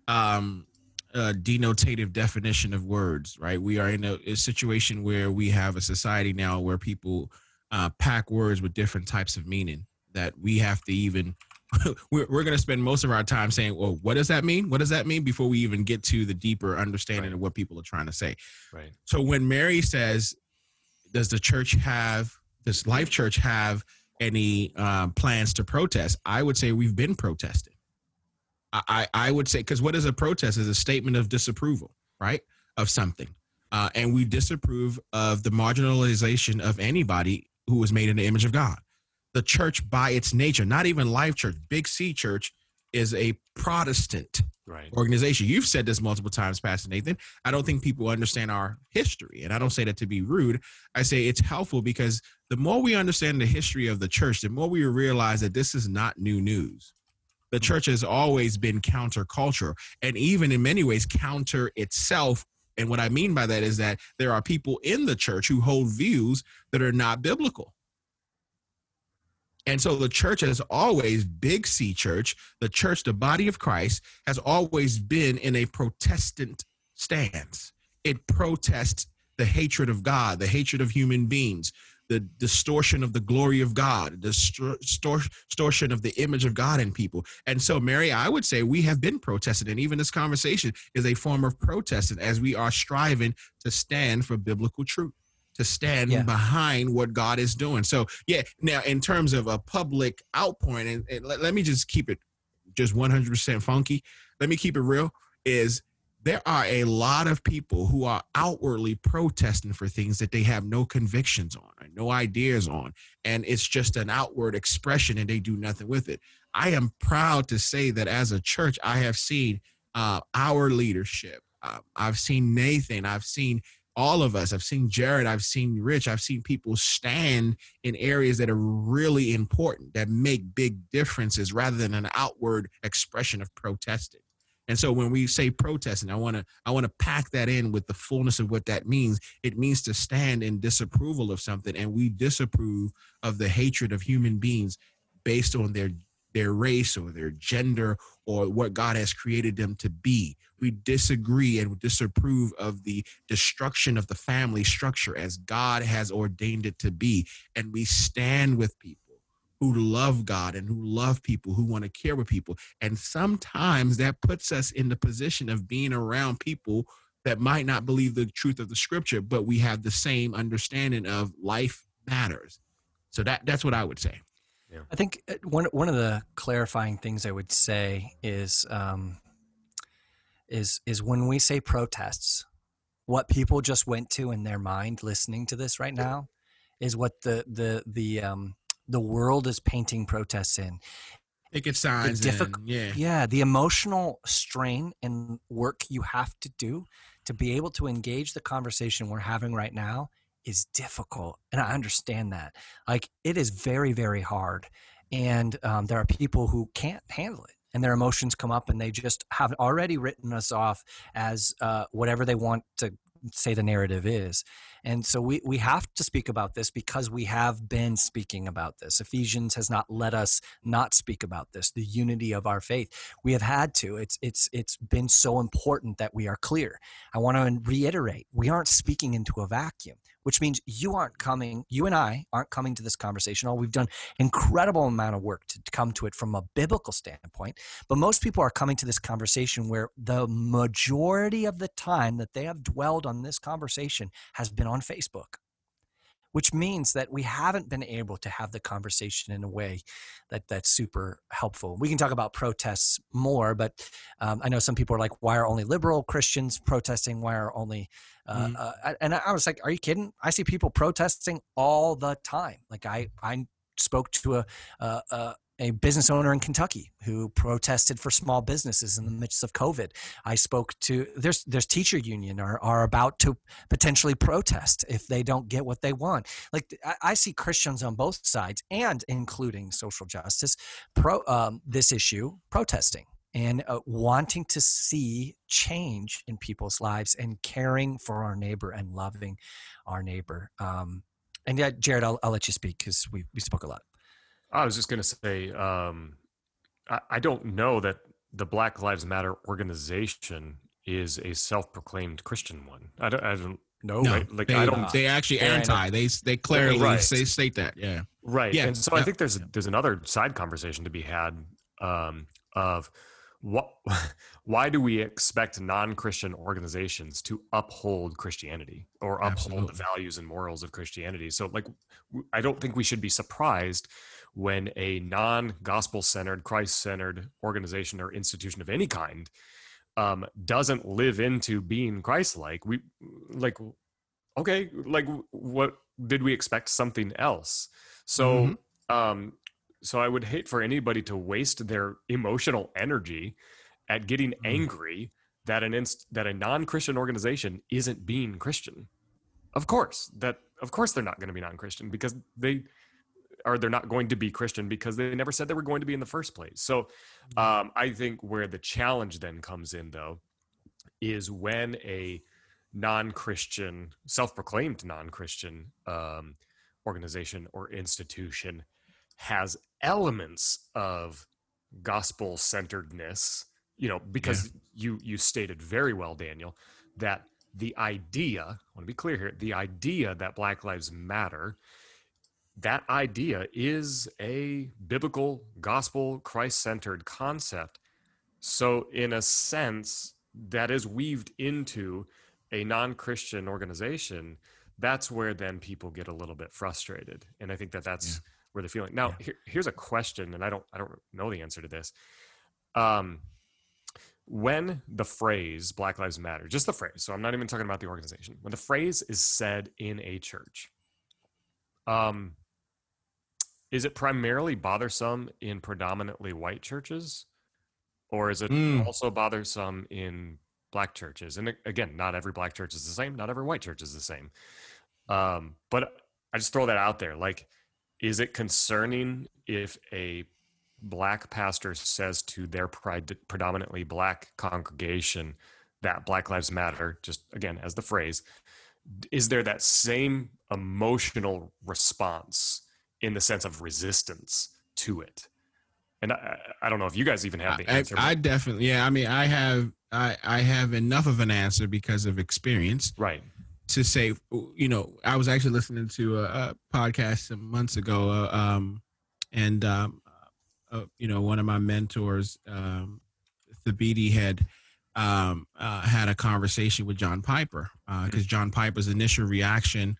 um, uh, denotative definition of words, right? We are in a, a, situation where we have a society now where people uh, pack words with different types of meaning that we have to even. we're, we're going to spend most of our time saying, well, what does that mean? What does that mean before we even get to the deeper understanding right. of what people are trying to say? Right. So when Mary says, does the church have, does Life Church have any um, plans to protest? I would say we've been protesting I, I would say because what is a protest is a statement of disapproval, right, of something, uh, and we disapprove of the marginalization of anybody who was made in the image of God. The church, by its nature, not even Life Church, Big C Church, is a Protestant right. organization. You've said this multiple times, Pastor Nathan. I don't think people understand our history, and I don't say that to be rude. I say it's helpful because the more we understand the history of the church, the more we realize that this is not new news the church has always been counterculture and even in many ways counter itself. And what i mean by that is that there are people in the church who hold views that are not biblical. And so the church has always big c church the church the body of christ has always been in a protestant stance. It protests the hatred of god the hatred of human beings the distortion of the glory of God, the distortion of the image of God in people. And so, Mary, I would say we have been protesting, and even this conversation is a form of protesting as we are striving to stand for biblical truth, to stand yeah. behind what God is doing. So, yeah, now in terms of a public outpouring, and, and let, let me just keep it just 100% funky, let me keep it real, is there are a lot of people who are outwardly protesting for things that they have no convictions on no ideas on and it's just an outward expression and they do nothing with it. I am proud to say that as a church i have seen uh, our leadership. Uh, i've seen nathan i've seen all of us i've seen jared i've seen rich i've seen people stand in areas that are really important that make big differences rather than an outward expression of protesting and so when we say protesting, I want to I want to pack that in with the fullness of what that means. It means to stand in disapproval of something, and we disapprove of the hatred of human beings based on their their race or their gender or what God has created them to be. We disagree and disapprove of the destruction of the family structure as God has ordained it to be, and we stand with people who love God and who love people, who want to care with people. And sometimes that puts us in the position of being around people that might not believe the truth of the scripture, but we have the same understanding of life matters. So that that's what I would say. Yeah. I think uh, one one of the clarifying things I would say is um, is is when we say protests, what people just went to in their mind listening to this right now is what the the the um, the world is painting protests in. Picket signs, difficult, yeah, yeah. The emotional strain and work you have to do to be able to engage the conversation we're having right now is difficult, and I understand that. Like it is very, very hard, and um, there are people who can't handle it and their emotions come up and they just have already written us off as uh, whatever they want to say the narrative is. And so we, we have to speak about this because we have been speaking about this. Ephesians has not let us not speak about this, the unity of our faith. We have had to. It's it's it's been so important that we are clear. I want to reiterate, we aren't speaking into a vacuum which means you aren't coming, you and I aren't coming to this conversation. All we've done incredible amount of work to come to it from a biblical standpoint, but most people are coming to this conversation where the majority of the time that they have dwelled on this conversation has been on Facebook which means that we haven't been able to have the conversation in a way that that's super helpful. We can talk about protests more, but um, I know some people are like, "Why are only liberal Christians protesting? Why are only?" Uh, mm-hmm. uh, and I was like, "Are you kidding? I see people protesting all the time. Like I, I spoke to a, a, a business owner in Kentucky who protested for small businesses in the midst of COVID. I spoke to there's there's teacher union are are about to potentially protest if they don't get what they want. Like I, I see Christians on both sides and including social justice pro um, this issue protesting and uh, wanting to see change in people's lives and caring for our neighbor and loving our neighbor. Um, and yeah, Jared, I'll, I'll let you speak because we, we spoke a lot. I was just going to say, um, I, I, don't know that the Black Lives Matter organization is a self-proclaimed Christian one. I don't. I don't no, right? like they, I don't. They actually anti. They they clearly right. say state that. Yeah. Right. Yeah. And so yeah. I think there's there's another side conversation to be had um, of what why do we expect non-christian organizations to uphold christianity or uphold Absolutely. the values and morals of christianity so like i don't think we should be surprised when a non-gospel centered christ centered organization or institution of any kind um, doesn't live into being christ like we like okay like what did we expect something else so mm-hmm. um so i would hate for anybody to waste their emotional energy at getting mm-hmm. angry that an inst- that a non-christian organization isn't being christian of course that of course they're not going to be non-christian because they or they're not going to be Christian because they never said they were going to be in the first place. So mm-hmm. um, I think where the challenge then comes in, though, is when a non Christian, self proclaimed non Christian um, organization or institution has elements of gospel centeredness, you know, because yeah. you you stated very well, Daniel, that the idea, I want to be clear here, the idea that Black Lives Matter that idea is a biblical, gospel, Christ centered concept. So, in a sense, that is weaved into a non Christian organization. That's where then people get a little bit frustrated. And I think that that's yeah. where the feeling. Now, yeah. here, here's a question, and I don't, I don't know the answer to this. Um, when the phrase Black Lives Matter, just the phrase, so I'm not even talking about the organization, when the phrase is said in a church, um, is it primarily bothersome in predominantly white churches? Or is it mm. also bothersome in black churches? And again not every black church is the same not every white church is the same. Um, but i just throw that out there. Like is it concerning if a black pastor says to their predominantly black congregation that black lives matter just again as the phrase is there that same emotional response in the sense of resistance to it. And I, I don't know if you guys even have the answer. I, I definitely, yeah. I mean, I have, I, I have enough of an answer because of experience, right? To say, you know, I was actually listening to a, a podcast some months ago, uh, um, and um, uh, you know, one of my mentors, um, Thabiti, had um, uh, had a conversation with John Piper because uh, John Piper's initial reaction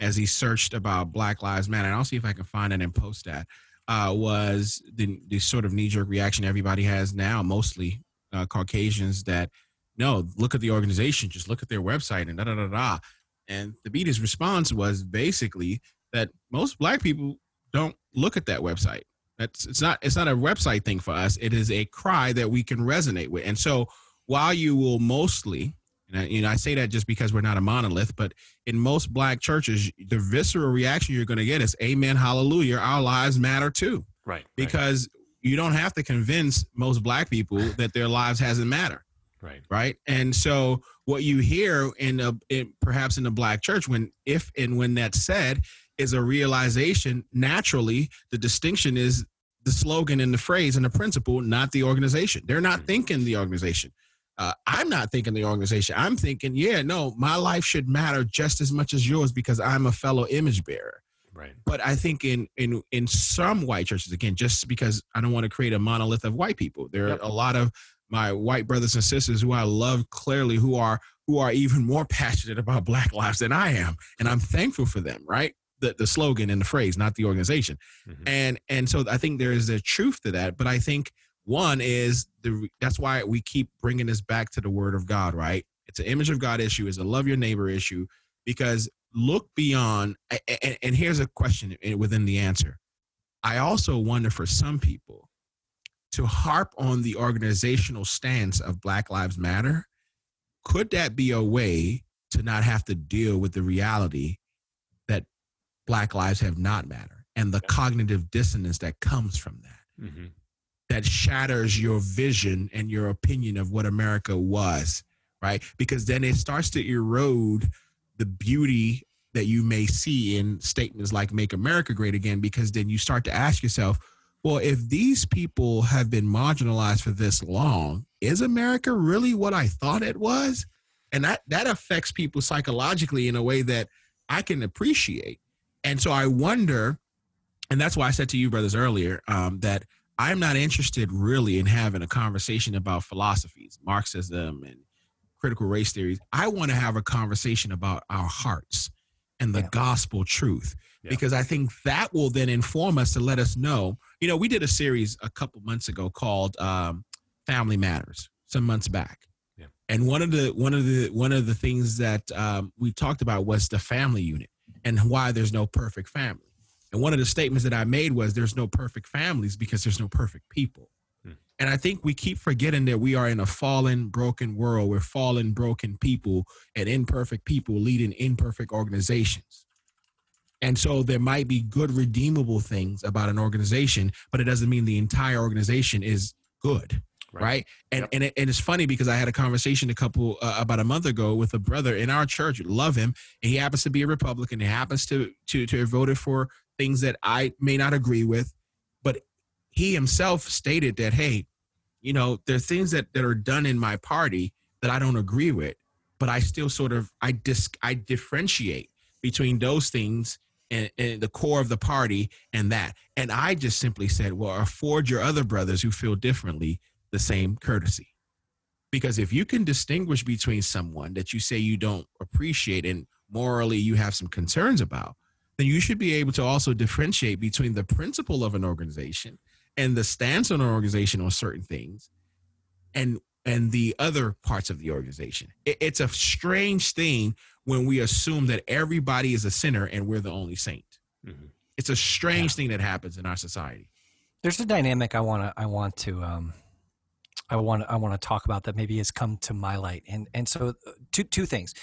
as he searched about Black Lives Matter, and I'll see if I can find it and post that, uh, was the, the sort of knee jerk reaction everybody has now, mostly uh, Caucasians, that no, look at the organization, just look at their website and da da da da. And Thabiti's response was basically that most black people don't look at that website. That's it's not it's not a website thing for us. It is a cry that we can resonate with. And so while you will mostly and I, you know, I say that just because we're not a monolith, but in most black churches, the visceral reaction you're going to get is "Amen, Hallelujah, our lives matter too." Right. Because right. you don't have to convince most black people that their lives hasn't matter. Right. Right. And so what you hear in a in, perhaps in the black church when if and when that's said is a realization naturally the distinction is the slogan and the phrase and the principle not the organization they're not mm-hmm. thinking the organization uh, i'm not thinking the organization i'm thinking yeah no my life should matter just as much as yours because i'm a fellow image bearer right but i think in in in some white churches again just because i don't want to create a monolith of white people there yep. are a lot of my white brothers and sisters who i love clearly who are who are even more passionate about black lives than i am and i'm thankful for them right the, the slogan and the phrase, not the organization. Mm-hmm. And and so I think there is a truth to that. But I think one is the that's why we keep bringing this back to the Word of God. Right? It's an image of God issue. It's a love your neighbor issue because look beyond. And, and here's a question within the answer. I also wonder for some people to harp on the organizational stance of Black Lives Matter. Could that be a way to not have to deal with the reality that Black lives have not mattered and the cognitive dissonance that comes from that. Mm-hmm. That shatters your vision and your opinion of what America was, right? Because then it starts to erode the beauty that you may see in statements like make America great again, because then you start to ask yourself, well, if these people have been marginalized for this long, is America really what I thought it was? And that that affects people psychologically in a way that I can appreciate. And so I wonder, and that's why I said to you, brothers, earlier, um, that I'm not interested really in having a conversation about philosophies, Marxism, and critical race theories. I want to have a conversation about our hearts and the yeah. gospel truth. Yeah. Because I think that will then inform us to let us know. You know, we did a series a couple months ago called um, "Family Matters" some months back, yeah. and one of the one of the one of the things that um, we talked about was the family unit and why there's no perfect family. And one of the statements that I made was there's no perfect families because there's no perfect people. Hmm. And I think we keep forgetting that we are in a fallen, broken world. We're fallen, broken people and imperfect people leading imperfect organizations. And so there might be good, redeemable things about an organization, but it doesn't mean the entire organization is good right, right? and yep. and, it, and it's funny because i had a conversation a couple uh, about a month ago with a brother in our church love him and he happens to be a republican he happens to to to have voted for things that i may not agree with but he himself stated that hey you know there are things that that are done in my party that i don't agree with but i still sort of i dis i differentiate between those things and, and, the core of the party and that. And I just simply said, well, afford your other brothers who feel differently the same courtesy. Because if you can distinguish between someone that you say you don't appreciate and morally you have some concerns about, then you should be able to also differentiate between the principle of an organization and the stance on an organization on certain things and and the other parts of the organization. It, it's a strange thing when we assume that everybody is a sinner and we're the only saint. Mm-hmm. It's a strange yeah. thing that happens in our society. There's a dynamic I want to I want to um, I want I want to talk about that maybe has come to my light. And and so uh, two two things.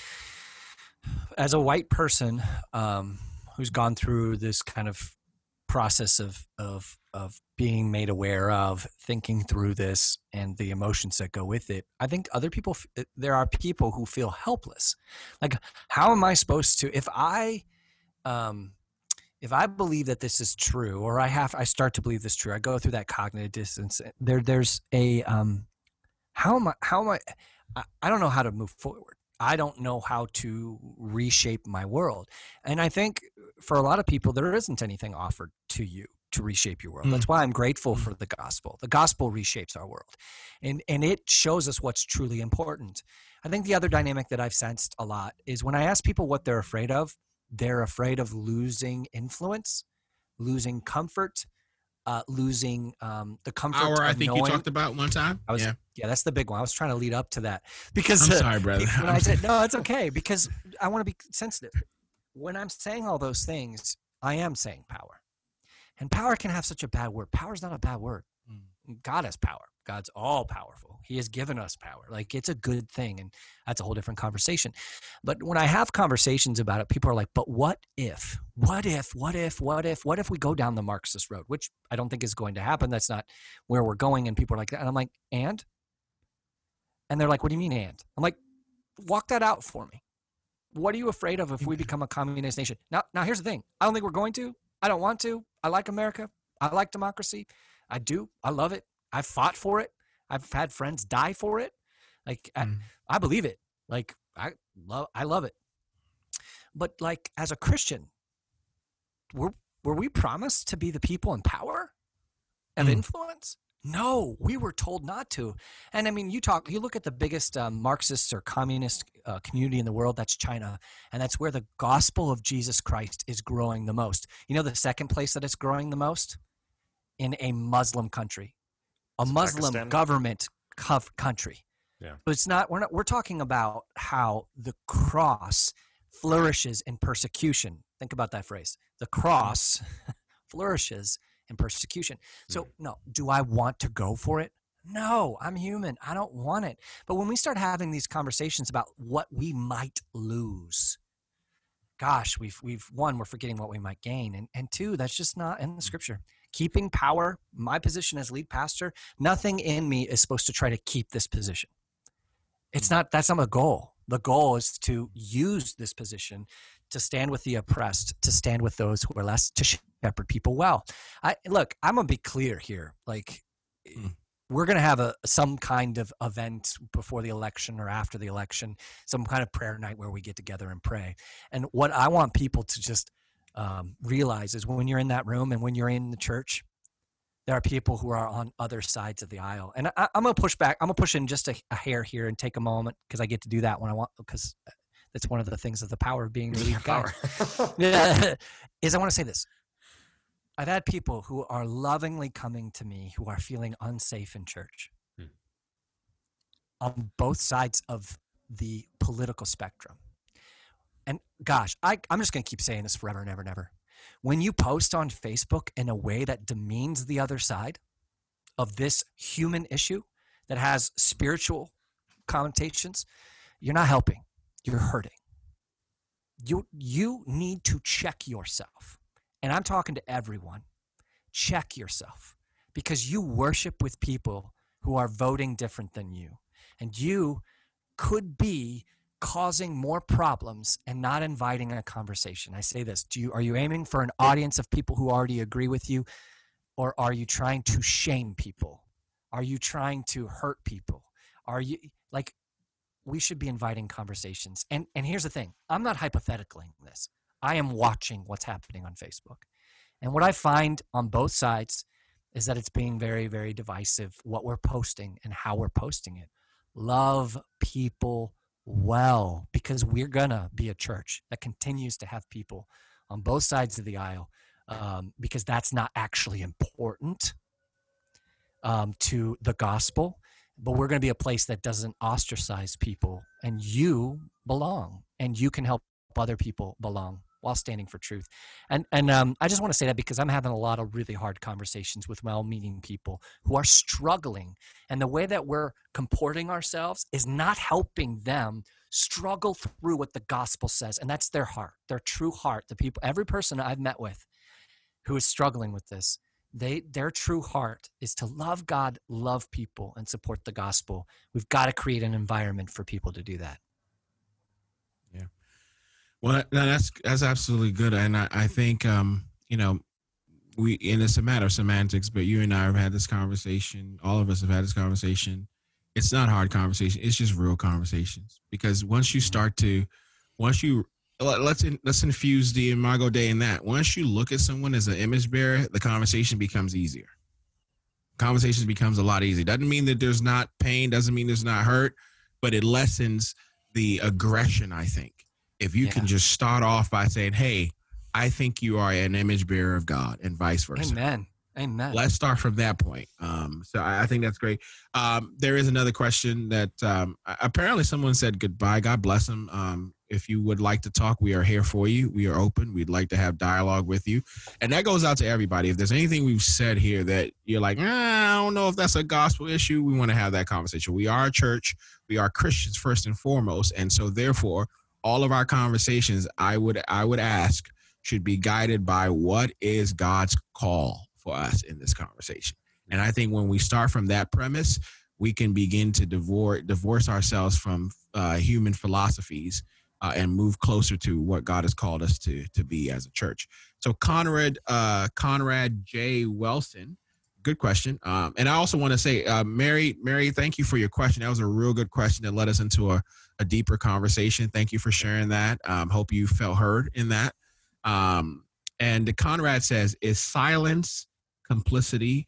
As a white person um, who's gone through this kind of process of of of being made aware of thinking through this and the emotions that go with it i think other people uh, there are people who feel helpless like how am i supposed to if i um if I believe that this is true, or I have, I start to believe this true, I go through that cognitive dissonance. There, there's a, um, how am I, how am I, I don't know how to move forward. I don't know how to reshape my world. And I think for a lot of people, there isn't anything offered to you to reshape your world. Mm. That's why I'm grateful mm. for the gospel. The gospel reshapes our world, and and it shows us what's truly important. I think the other dynamic that I've sensed a lot is when I ask people what they're afraid of, they're afraid of losing influence, losing comfort, uh, losing um, the comfort. Hour, I think knowing, you talked about one time. Was, yeah, yeah, that's the big one. I was trying to lead up to that because I'm sorry, brother. when I said no, it's okay because I want to be sensitive. When I'm saying all those things, I am saying power, and power can have such a bad word. Power is not a bad word. Mm. God has power. God's all powerful. He has given us power. Like it's a good thing. And that's a whole different conversation. But when I have conversations about it, people are like, but what if? What if? What if? What if? What if we go down the Marxist road? Which I don't think is going to happen. That's not where we're going. And people are like, and I'm like, and? And they're like, what do you mean, and? I'm like, walk that out for me. What are you afraid of if we become a communist nation? Now, now here's the thing. I don't think we're going to. I don't want to. I like America. I like democracy. I do. I love it. I've fought for it. I've had friends die for it. Like mm. I, I believe it. Like I love I love it. But like as a Christian, were were we promised to be the people in power of mm. influence? No, we were told not to. And I mean, you talk, you look at the biggest um, Marxist or communist uh, community in the world, that's China. And that's where the gospel of Jesus Christ is growing the most. You know, the second place that it's growing the most? In a Muslim country a Muslim Pakistan. government country. Yeah. So it's not we're not we're talking about how the cross flourishes in persecution. Think about that phrase. The cross flourishes in persecution. So mm. no, do I want to go for it? No, I'm human. I don't want it. But when we start having these conversations about what we might lose, gosh, we've we've one, we're forgetting what we might gain. And and two, that's just not in the mm. scripture keeping power, my position as lead pastor, nothing in me is supposed to try to keep this position. It's hmm. not, that's not a goal. The goal is to use this position to stand with the oppressed, to stand with those who are less, to shepherd people well. I look, I'm gonna be clear here. Like, mm. we're gonna have a some kind of event before the election or after the election, some kind of prayer night where we get together and pray. And what I want people to just um, realize is when you're in that room and when you're in the church, there are people who are on other sides of the aisle. And I, am going to push back. I'm going to push in just a, a hair here and take a moment because I get to do that when I want, because that's one of the things of the power of being the lead guy. yeah, is I want to say this. I've had people who are lovingly coming to me who are feeling unsafe in church hmm. on both sides of the political spectrum and gosh, I, I'm just going to keep saying this forever and ever and ever. When you post on Facebook in a way that demeans the other side of this human issue that has spiritual connotations, you're not helping. You're hurting. You, you need to check yourself. And I'm talking to everyone. Check yourself because you worship with people who are voting different than you. And you could be causing more problems and not inviting a conversation. I say this, do you are you aiming for an audience of people who already agree with you or are you trying to shame people? Are you trying to hurt people? Are you like we should be inviting conversations. And and here's the thing, I'm not hypotheticaling this. I am watching what's happening on Facebook. And what I find on both sides is that it's being very very divisive what we're posting and how we're posting it. Love people well because we're gonna be a church that continues to have people on both sides of the aisle um, because that's not actually important um, to the gospel but we're going to be a place that doesn't ostracize people and you belong and you can help other people belong while standing for truth. And and um, I just want to say that because I'm having a lot of really hard conversations with well-meaning people who are struggling, and the way that we're comporting ourselves is not helping them struggle through what the gospel says, and that's their heart, their true heart. The people, every person I've met with, who is struggling with this. They, their true heart is to love God, love people, and support the gospel. We've got to create an environment for people to do that. Yeah. Well, that's that's absolutely good, and I, I think um, you know we and it's a matter of semantics, but you and I have had this conversation. All of us have had this conversation. It's not hard conversation. It's just real conversations because once you start to, once you let's in, let's infuse the imago Dei in that. Once you look at someone as an image bearer, the conversation becomes easier. Conversation becomes a lot easier. Doesn't mean that there's not pain. Doesn't mean there's not hurt, but it lessens the aggression. I think if you yeah. can just start off by saying, "Hey, I think you are an image bearer of God," and vice versa. Amen. Amen. Let's start from that point. Um, so I, I, think that's great. Um, there is another question that um, apparently someone said goodbye. God bless them. If you would like to talk, we are here for you. We are open. We'd like to have dialogue with you. And that goes out to everybody. If there's anything we've said here that you're like, ah, I don't know if that's a gospel issue, we want to have that conversation. We are a church. We are Christians first and foremost. And so therefore, all of our conversations, I would I would ask, should be guided by what is God's call for us in this conversation. And I think when we start from that premise, we can begin to divorce divorce ourselves from uh, human philosophies uh, and move closer to what God has called us to to be as a church. So Conrad uh, Conrad J. Wilson, good question. Um, and I also want to say, uh, Mary, Mary, thank you for your question. That was a real good question that led us into a, a deeper conversation. Thank you for sharing that. Um, hope you felt heard in that. Um, and Conrad says, is silence complicity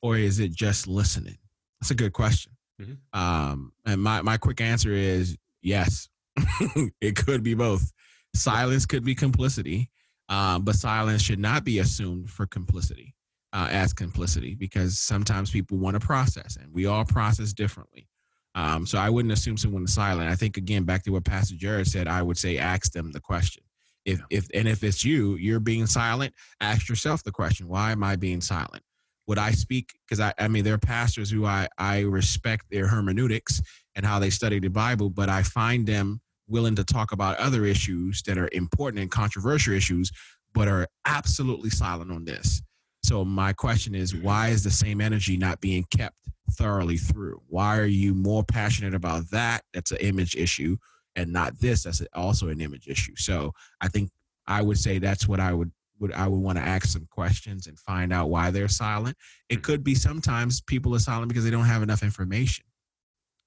or is it just listening? That's a good question. Mm-hmm. Um, and my, my quick answer is yes, it could be both. Silence could be complicity, um, but silence should not be assumed for complicity uh, as complicity because sometimes people want to process and we all process differently. Um, so I wouldn't assume someone is silent. I think again back to what Pastor Jared said, I would say ask them the question. If if and if it's you, you're being silent, ask yourself the question, why am I being silent? Would I speak because I, I mean there are pastors who I, I respect their hermeneutics and how they study the Bible, but I find them willing to talk about other issues that are important and controversial issues, but are absolutely silent on this. So my question is, why is the same energy not being kept thoroughly through? Why are you more passionate about that? That's an image issue and not this that's also an image issue so i think i would say that's what i would would i would want to ask some questions and find out why they're silent it mm. could be sometimes people are silent because they don't have enough information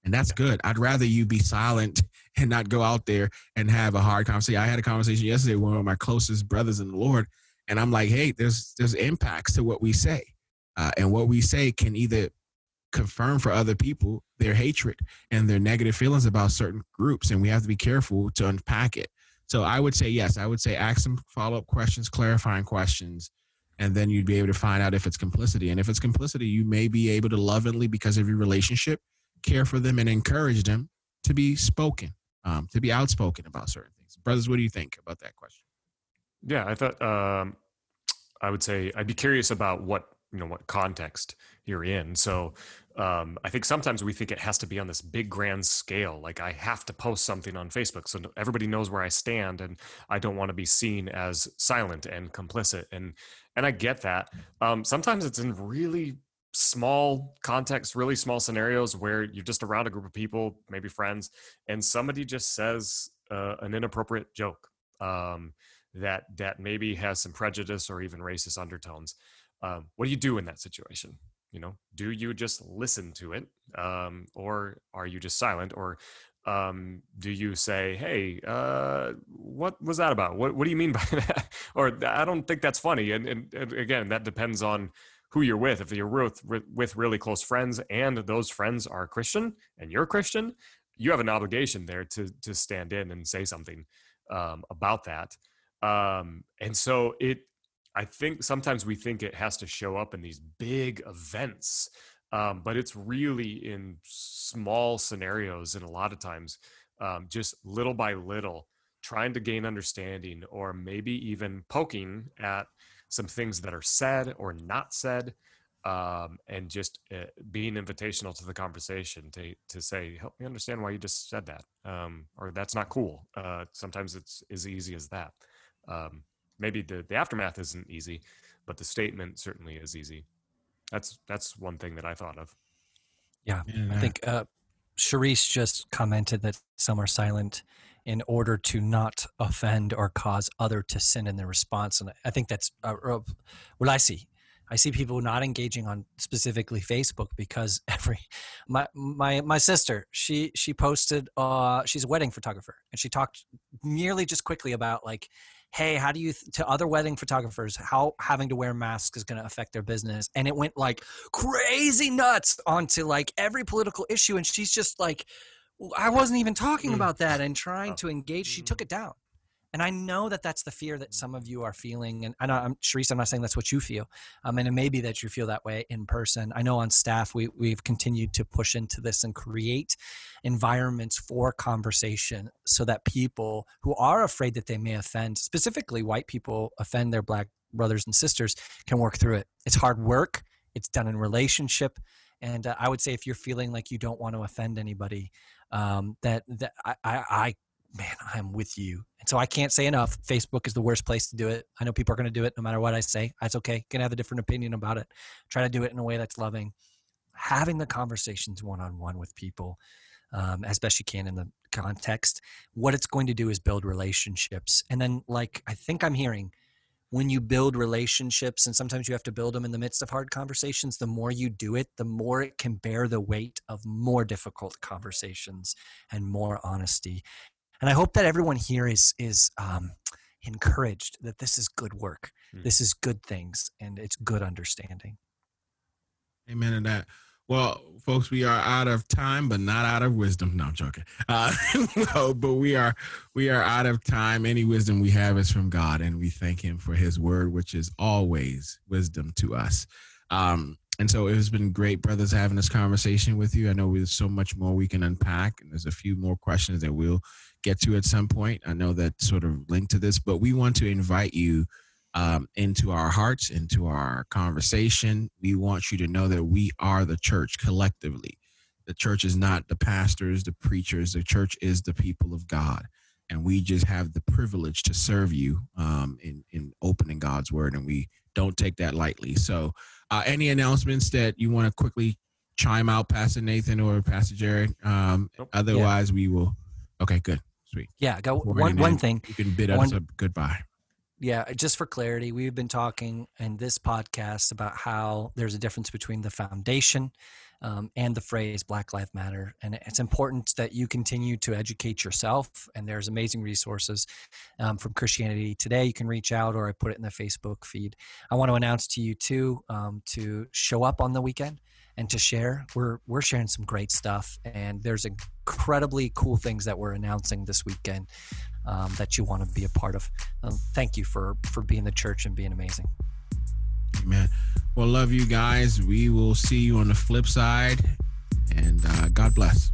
and that's good. I'd rather you be silent and not go out there and have a hard conversation i had a conversation yesterday with one of my closest brothers in the lord and i'm like hey there's there's impacts to what we say uh, and what we say can either confirm for other people their hatred and their negative feelings about certain groups and we have to be careful to unpack it. So i would say yes. I would say ask some follow-up questions clarifying questions and then you'd be able to find out if it's complicity. And if it's complicity you may be able to lovingly because of your relationship care for them and encourage them to be spoken um, to be outspoken about certain things brothers what do you think about that question yeah i thought um, i would say i'd be curious about what you know what context you're in so um, I think sometimes we think it has to be on this big grand scale. Like I have to post something on Facebook so everybody knows where I stand, and I don't want to be seen as silent and complicit. And and I get that. Um, sometimes it's in really small context, really small scenarios where you're just around a group of people, maybe friends, and somebody just says uh, an inappropriate joke um, that that maybe has some prejudice or even racist undertones. Um, what do you do in that situation? you know do you just listen to it um, or are you just silent or um, do you say hey uh, what was that about what, what do you mean by that or i don't think that's funny and, and, and, again that depends on who you're with. If you're with, with really close friends and those friends are christian and you're christian you have an obligation there to to stand in and say something um, about that. Um, and so it I think sometimes we think it has to show up in these big events, um, but it's really in small scenarios, and a lot of times, um, just little by little, trying to gain understanding, or maybe even poking at some things that are said or not said, um, and just uh, being invitational to the conversation to to say, "Help me understand why you just said that," um, or "That's not cool." Uh, sometimes it's as easy as that. Um, maybe the, the aftermath isn't easy, but the statement certainly is easy. That's that's one thing that I thought of. Yeah, yeah. I think uh, Sharice just commented that some are silent in order to not offend or cause other to sin in their response, and I think that's uh, uh what I see. I see people not engaging on specifically Facebook because every my my my sister she she posted uh she's a wedding photographer and she talked merely just quickly about like hey how do you th- to other wedding photographers how having to wear masks is going to affect their business? And it went like crazy nuts onto like every political issue. And she's just like I wasn't even talking mm. about that and trying oh. to engage she took mm. it down and I know that that's the fear that some of you are feeling. And I know, I'm Sharice, I'm not saying that's what you feel. Um, and it may be that you feel that way in person. I know on staff, we, we've continued to push into this and create environments for conversation so that people who are afraid that they may offend, specifically white people offend their black brothers and sisters, can work through it. It's hard work. It's done in relationship. And uh, I would say if you're feeling like you don't want to offend anybody, um, that that I, I, man, I'm with you. And so I can't say enough. Facebook is the worst place to do it. I know people are going to do it no matter what I say. That's okay. Can have a different opinion about it. Try to do it in a way that's loving. Having the conversations one on one with people um, as best you can in the context. What it's going to do is build relationships. And then, like I think I'm hearing, when you build relationships, and sometimes you have to build them in the midst of hard conversations, the more you do it, the more it can bear the weight of more difficult conversations and more honesty. And I hope that everyone here is is um, encouraged that this is good work, mm. this is good things, and it's good understanding. Amen to that. Well, folks, we are out of time, but not out of wisdom. No, I'm joking. Uh, no, but we are we are out of time. Any wisdom we have is from God, and we thank Him for His word, which is always wisdom to us. Um, and so it has been great, brothers, having this conversation with you. I know there's so much more we can unpack, and there's a few more questions that we'll get to at some point. I know that sort of linked to this, but we want to invite you um, into our hearts, into our conversation. We want you to know that we are the church collectively. The church is not the pastors, the preachers. The church is the people of God. And we just have the privilege to serve you um, in, in opening God's word. And we don't take that lightly. So, uh, any announcements that you want to quickly chime out, Pastor Nathan or Pastor Jared? Um, nope. Otherwise, yeah. we will. Okay, good. Sweet. Yeah, go one one thing. You can bid us a goodbye. Yeah, just for clarity, we've been talking in this podcast about how there's a difference between the foundation um, and the phrase Black Lives Matter. And it's important that you continue to educate yourself. And there's amazing resources um, from Christianity Today. You can reach out, or I put it in the Facebook feed. I want to announce to you too um, to show up on the weekend and to share. We're we're sharing some great stuff, and there's incredibly cool things that we're announcing this weekend um, that you want to be a part of. Um, thank you for for being the church and being amazing. Amen. Well, love you guys. We will see you on the flip side, and uh, God bless.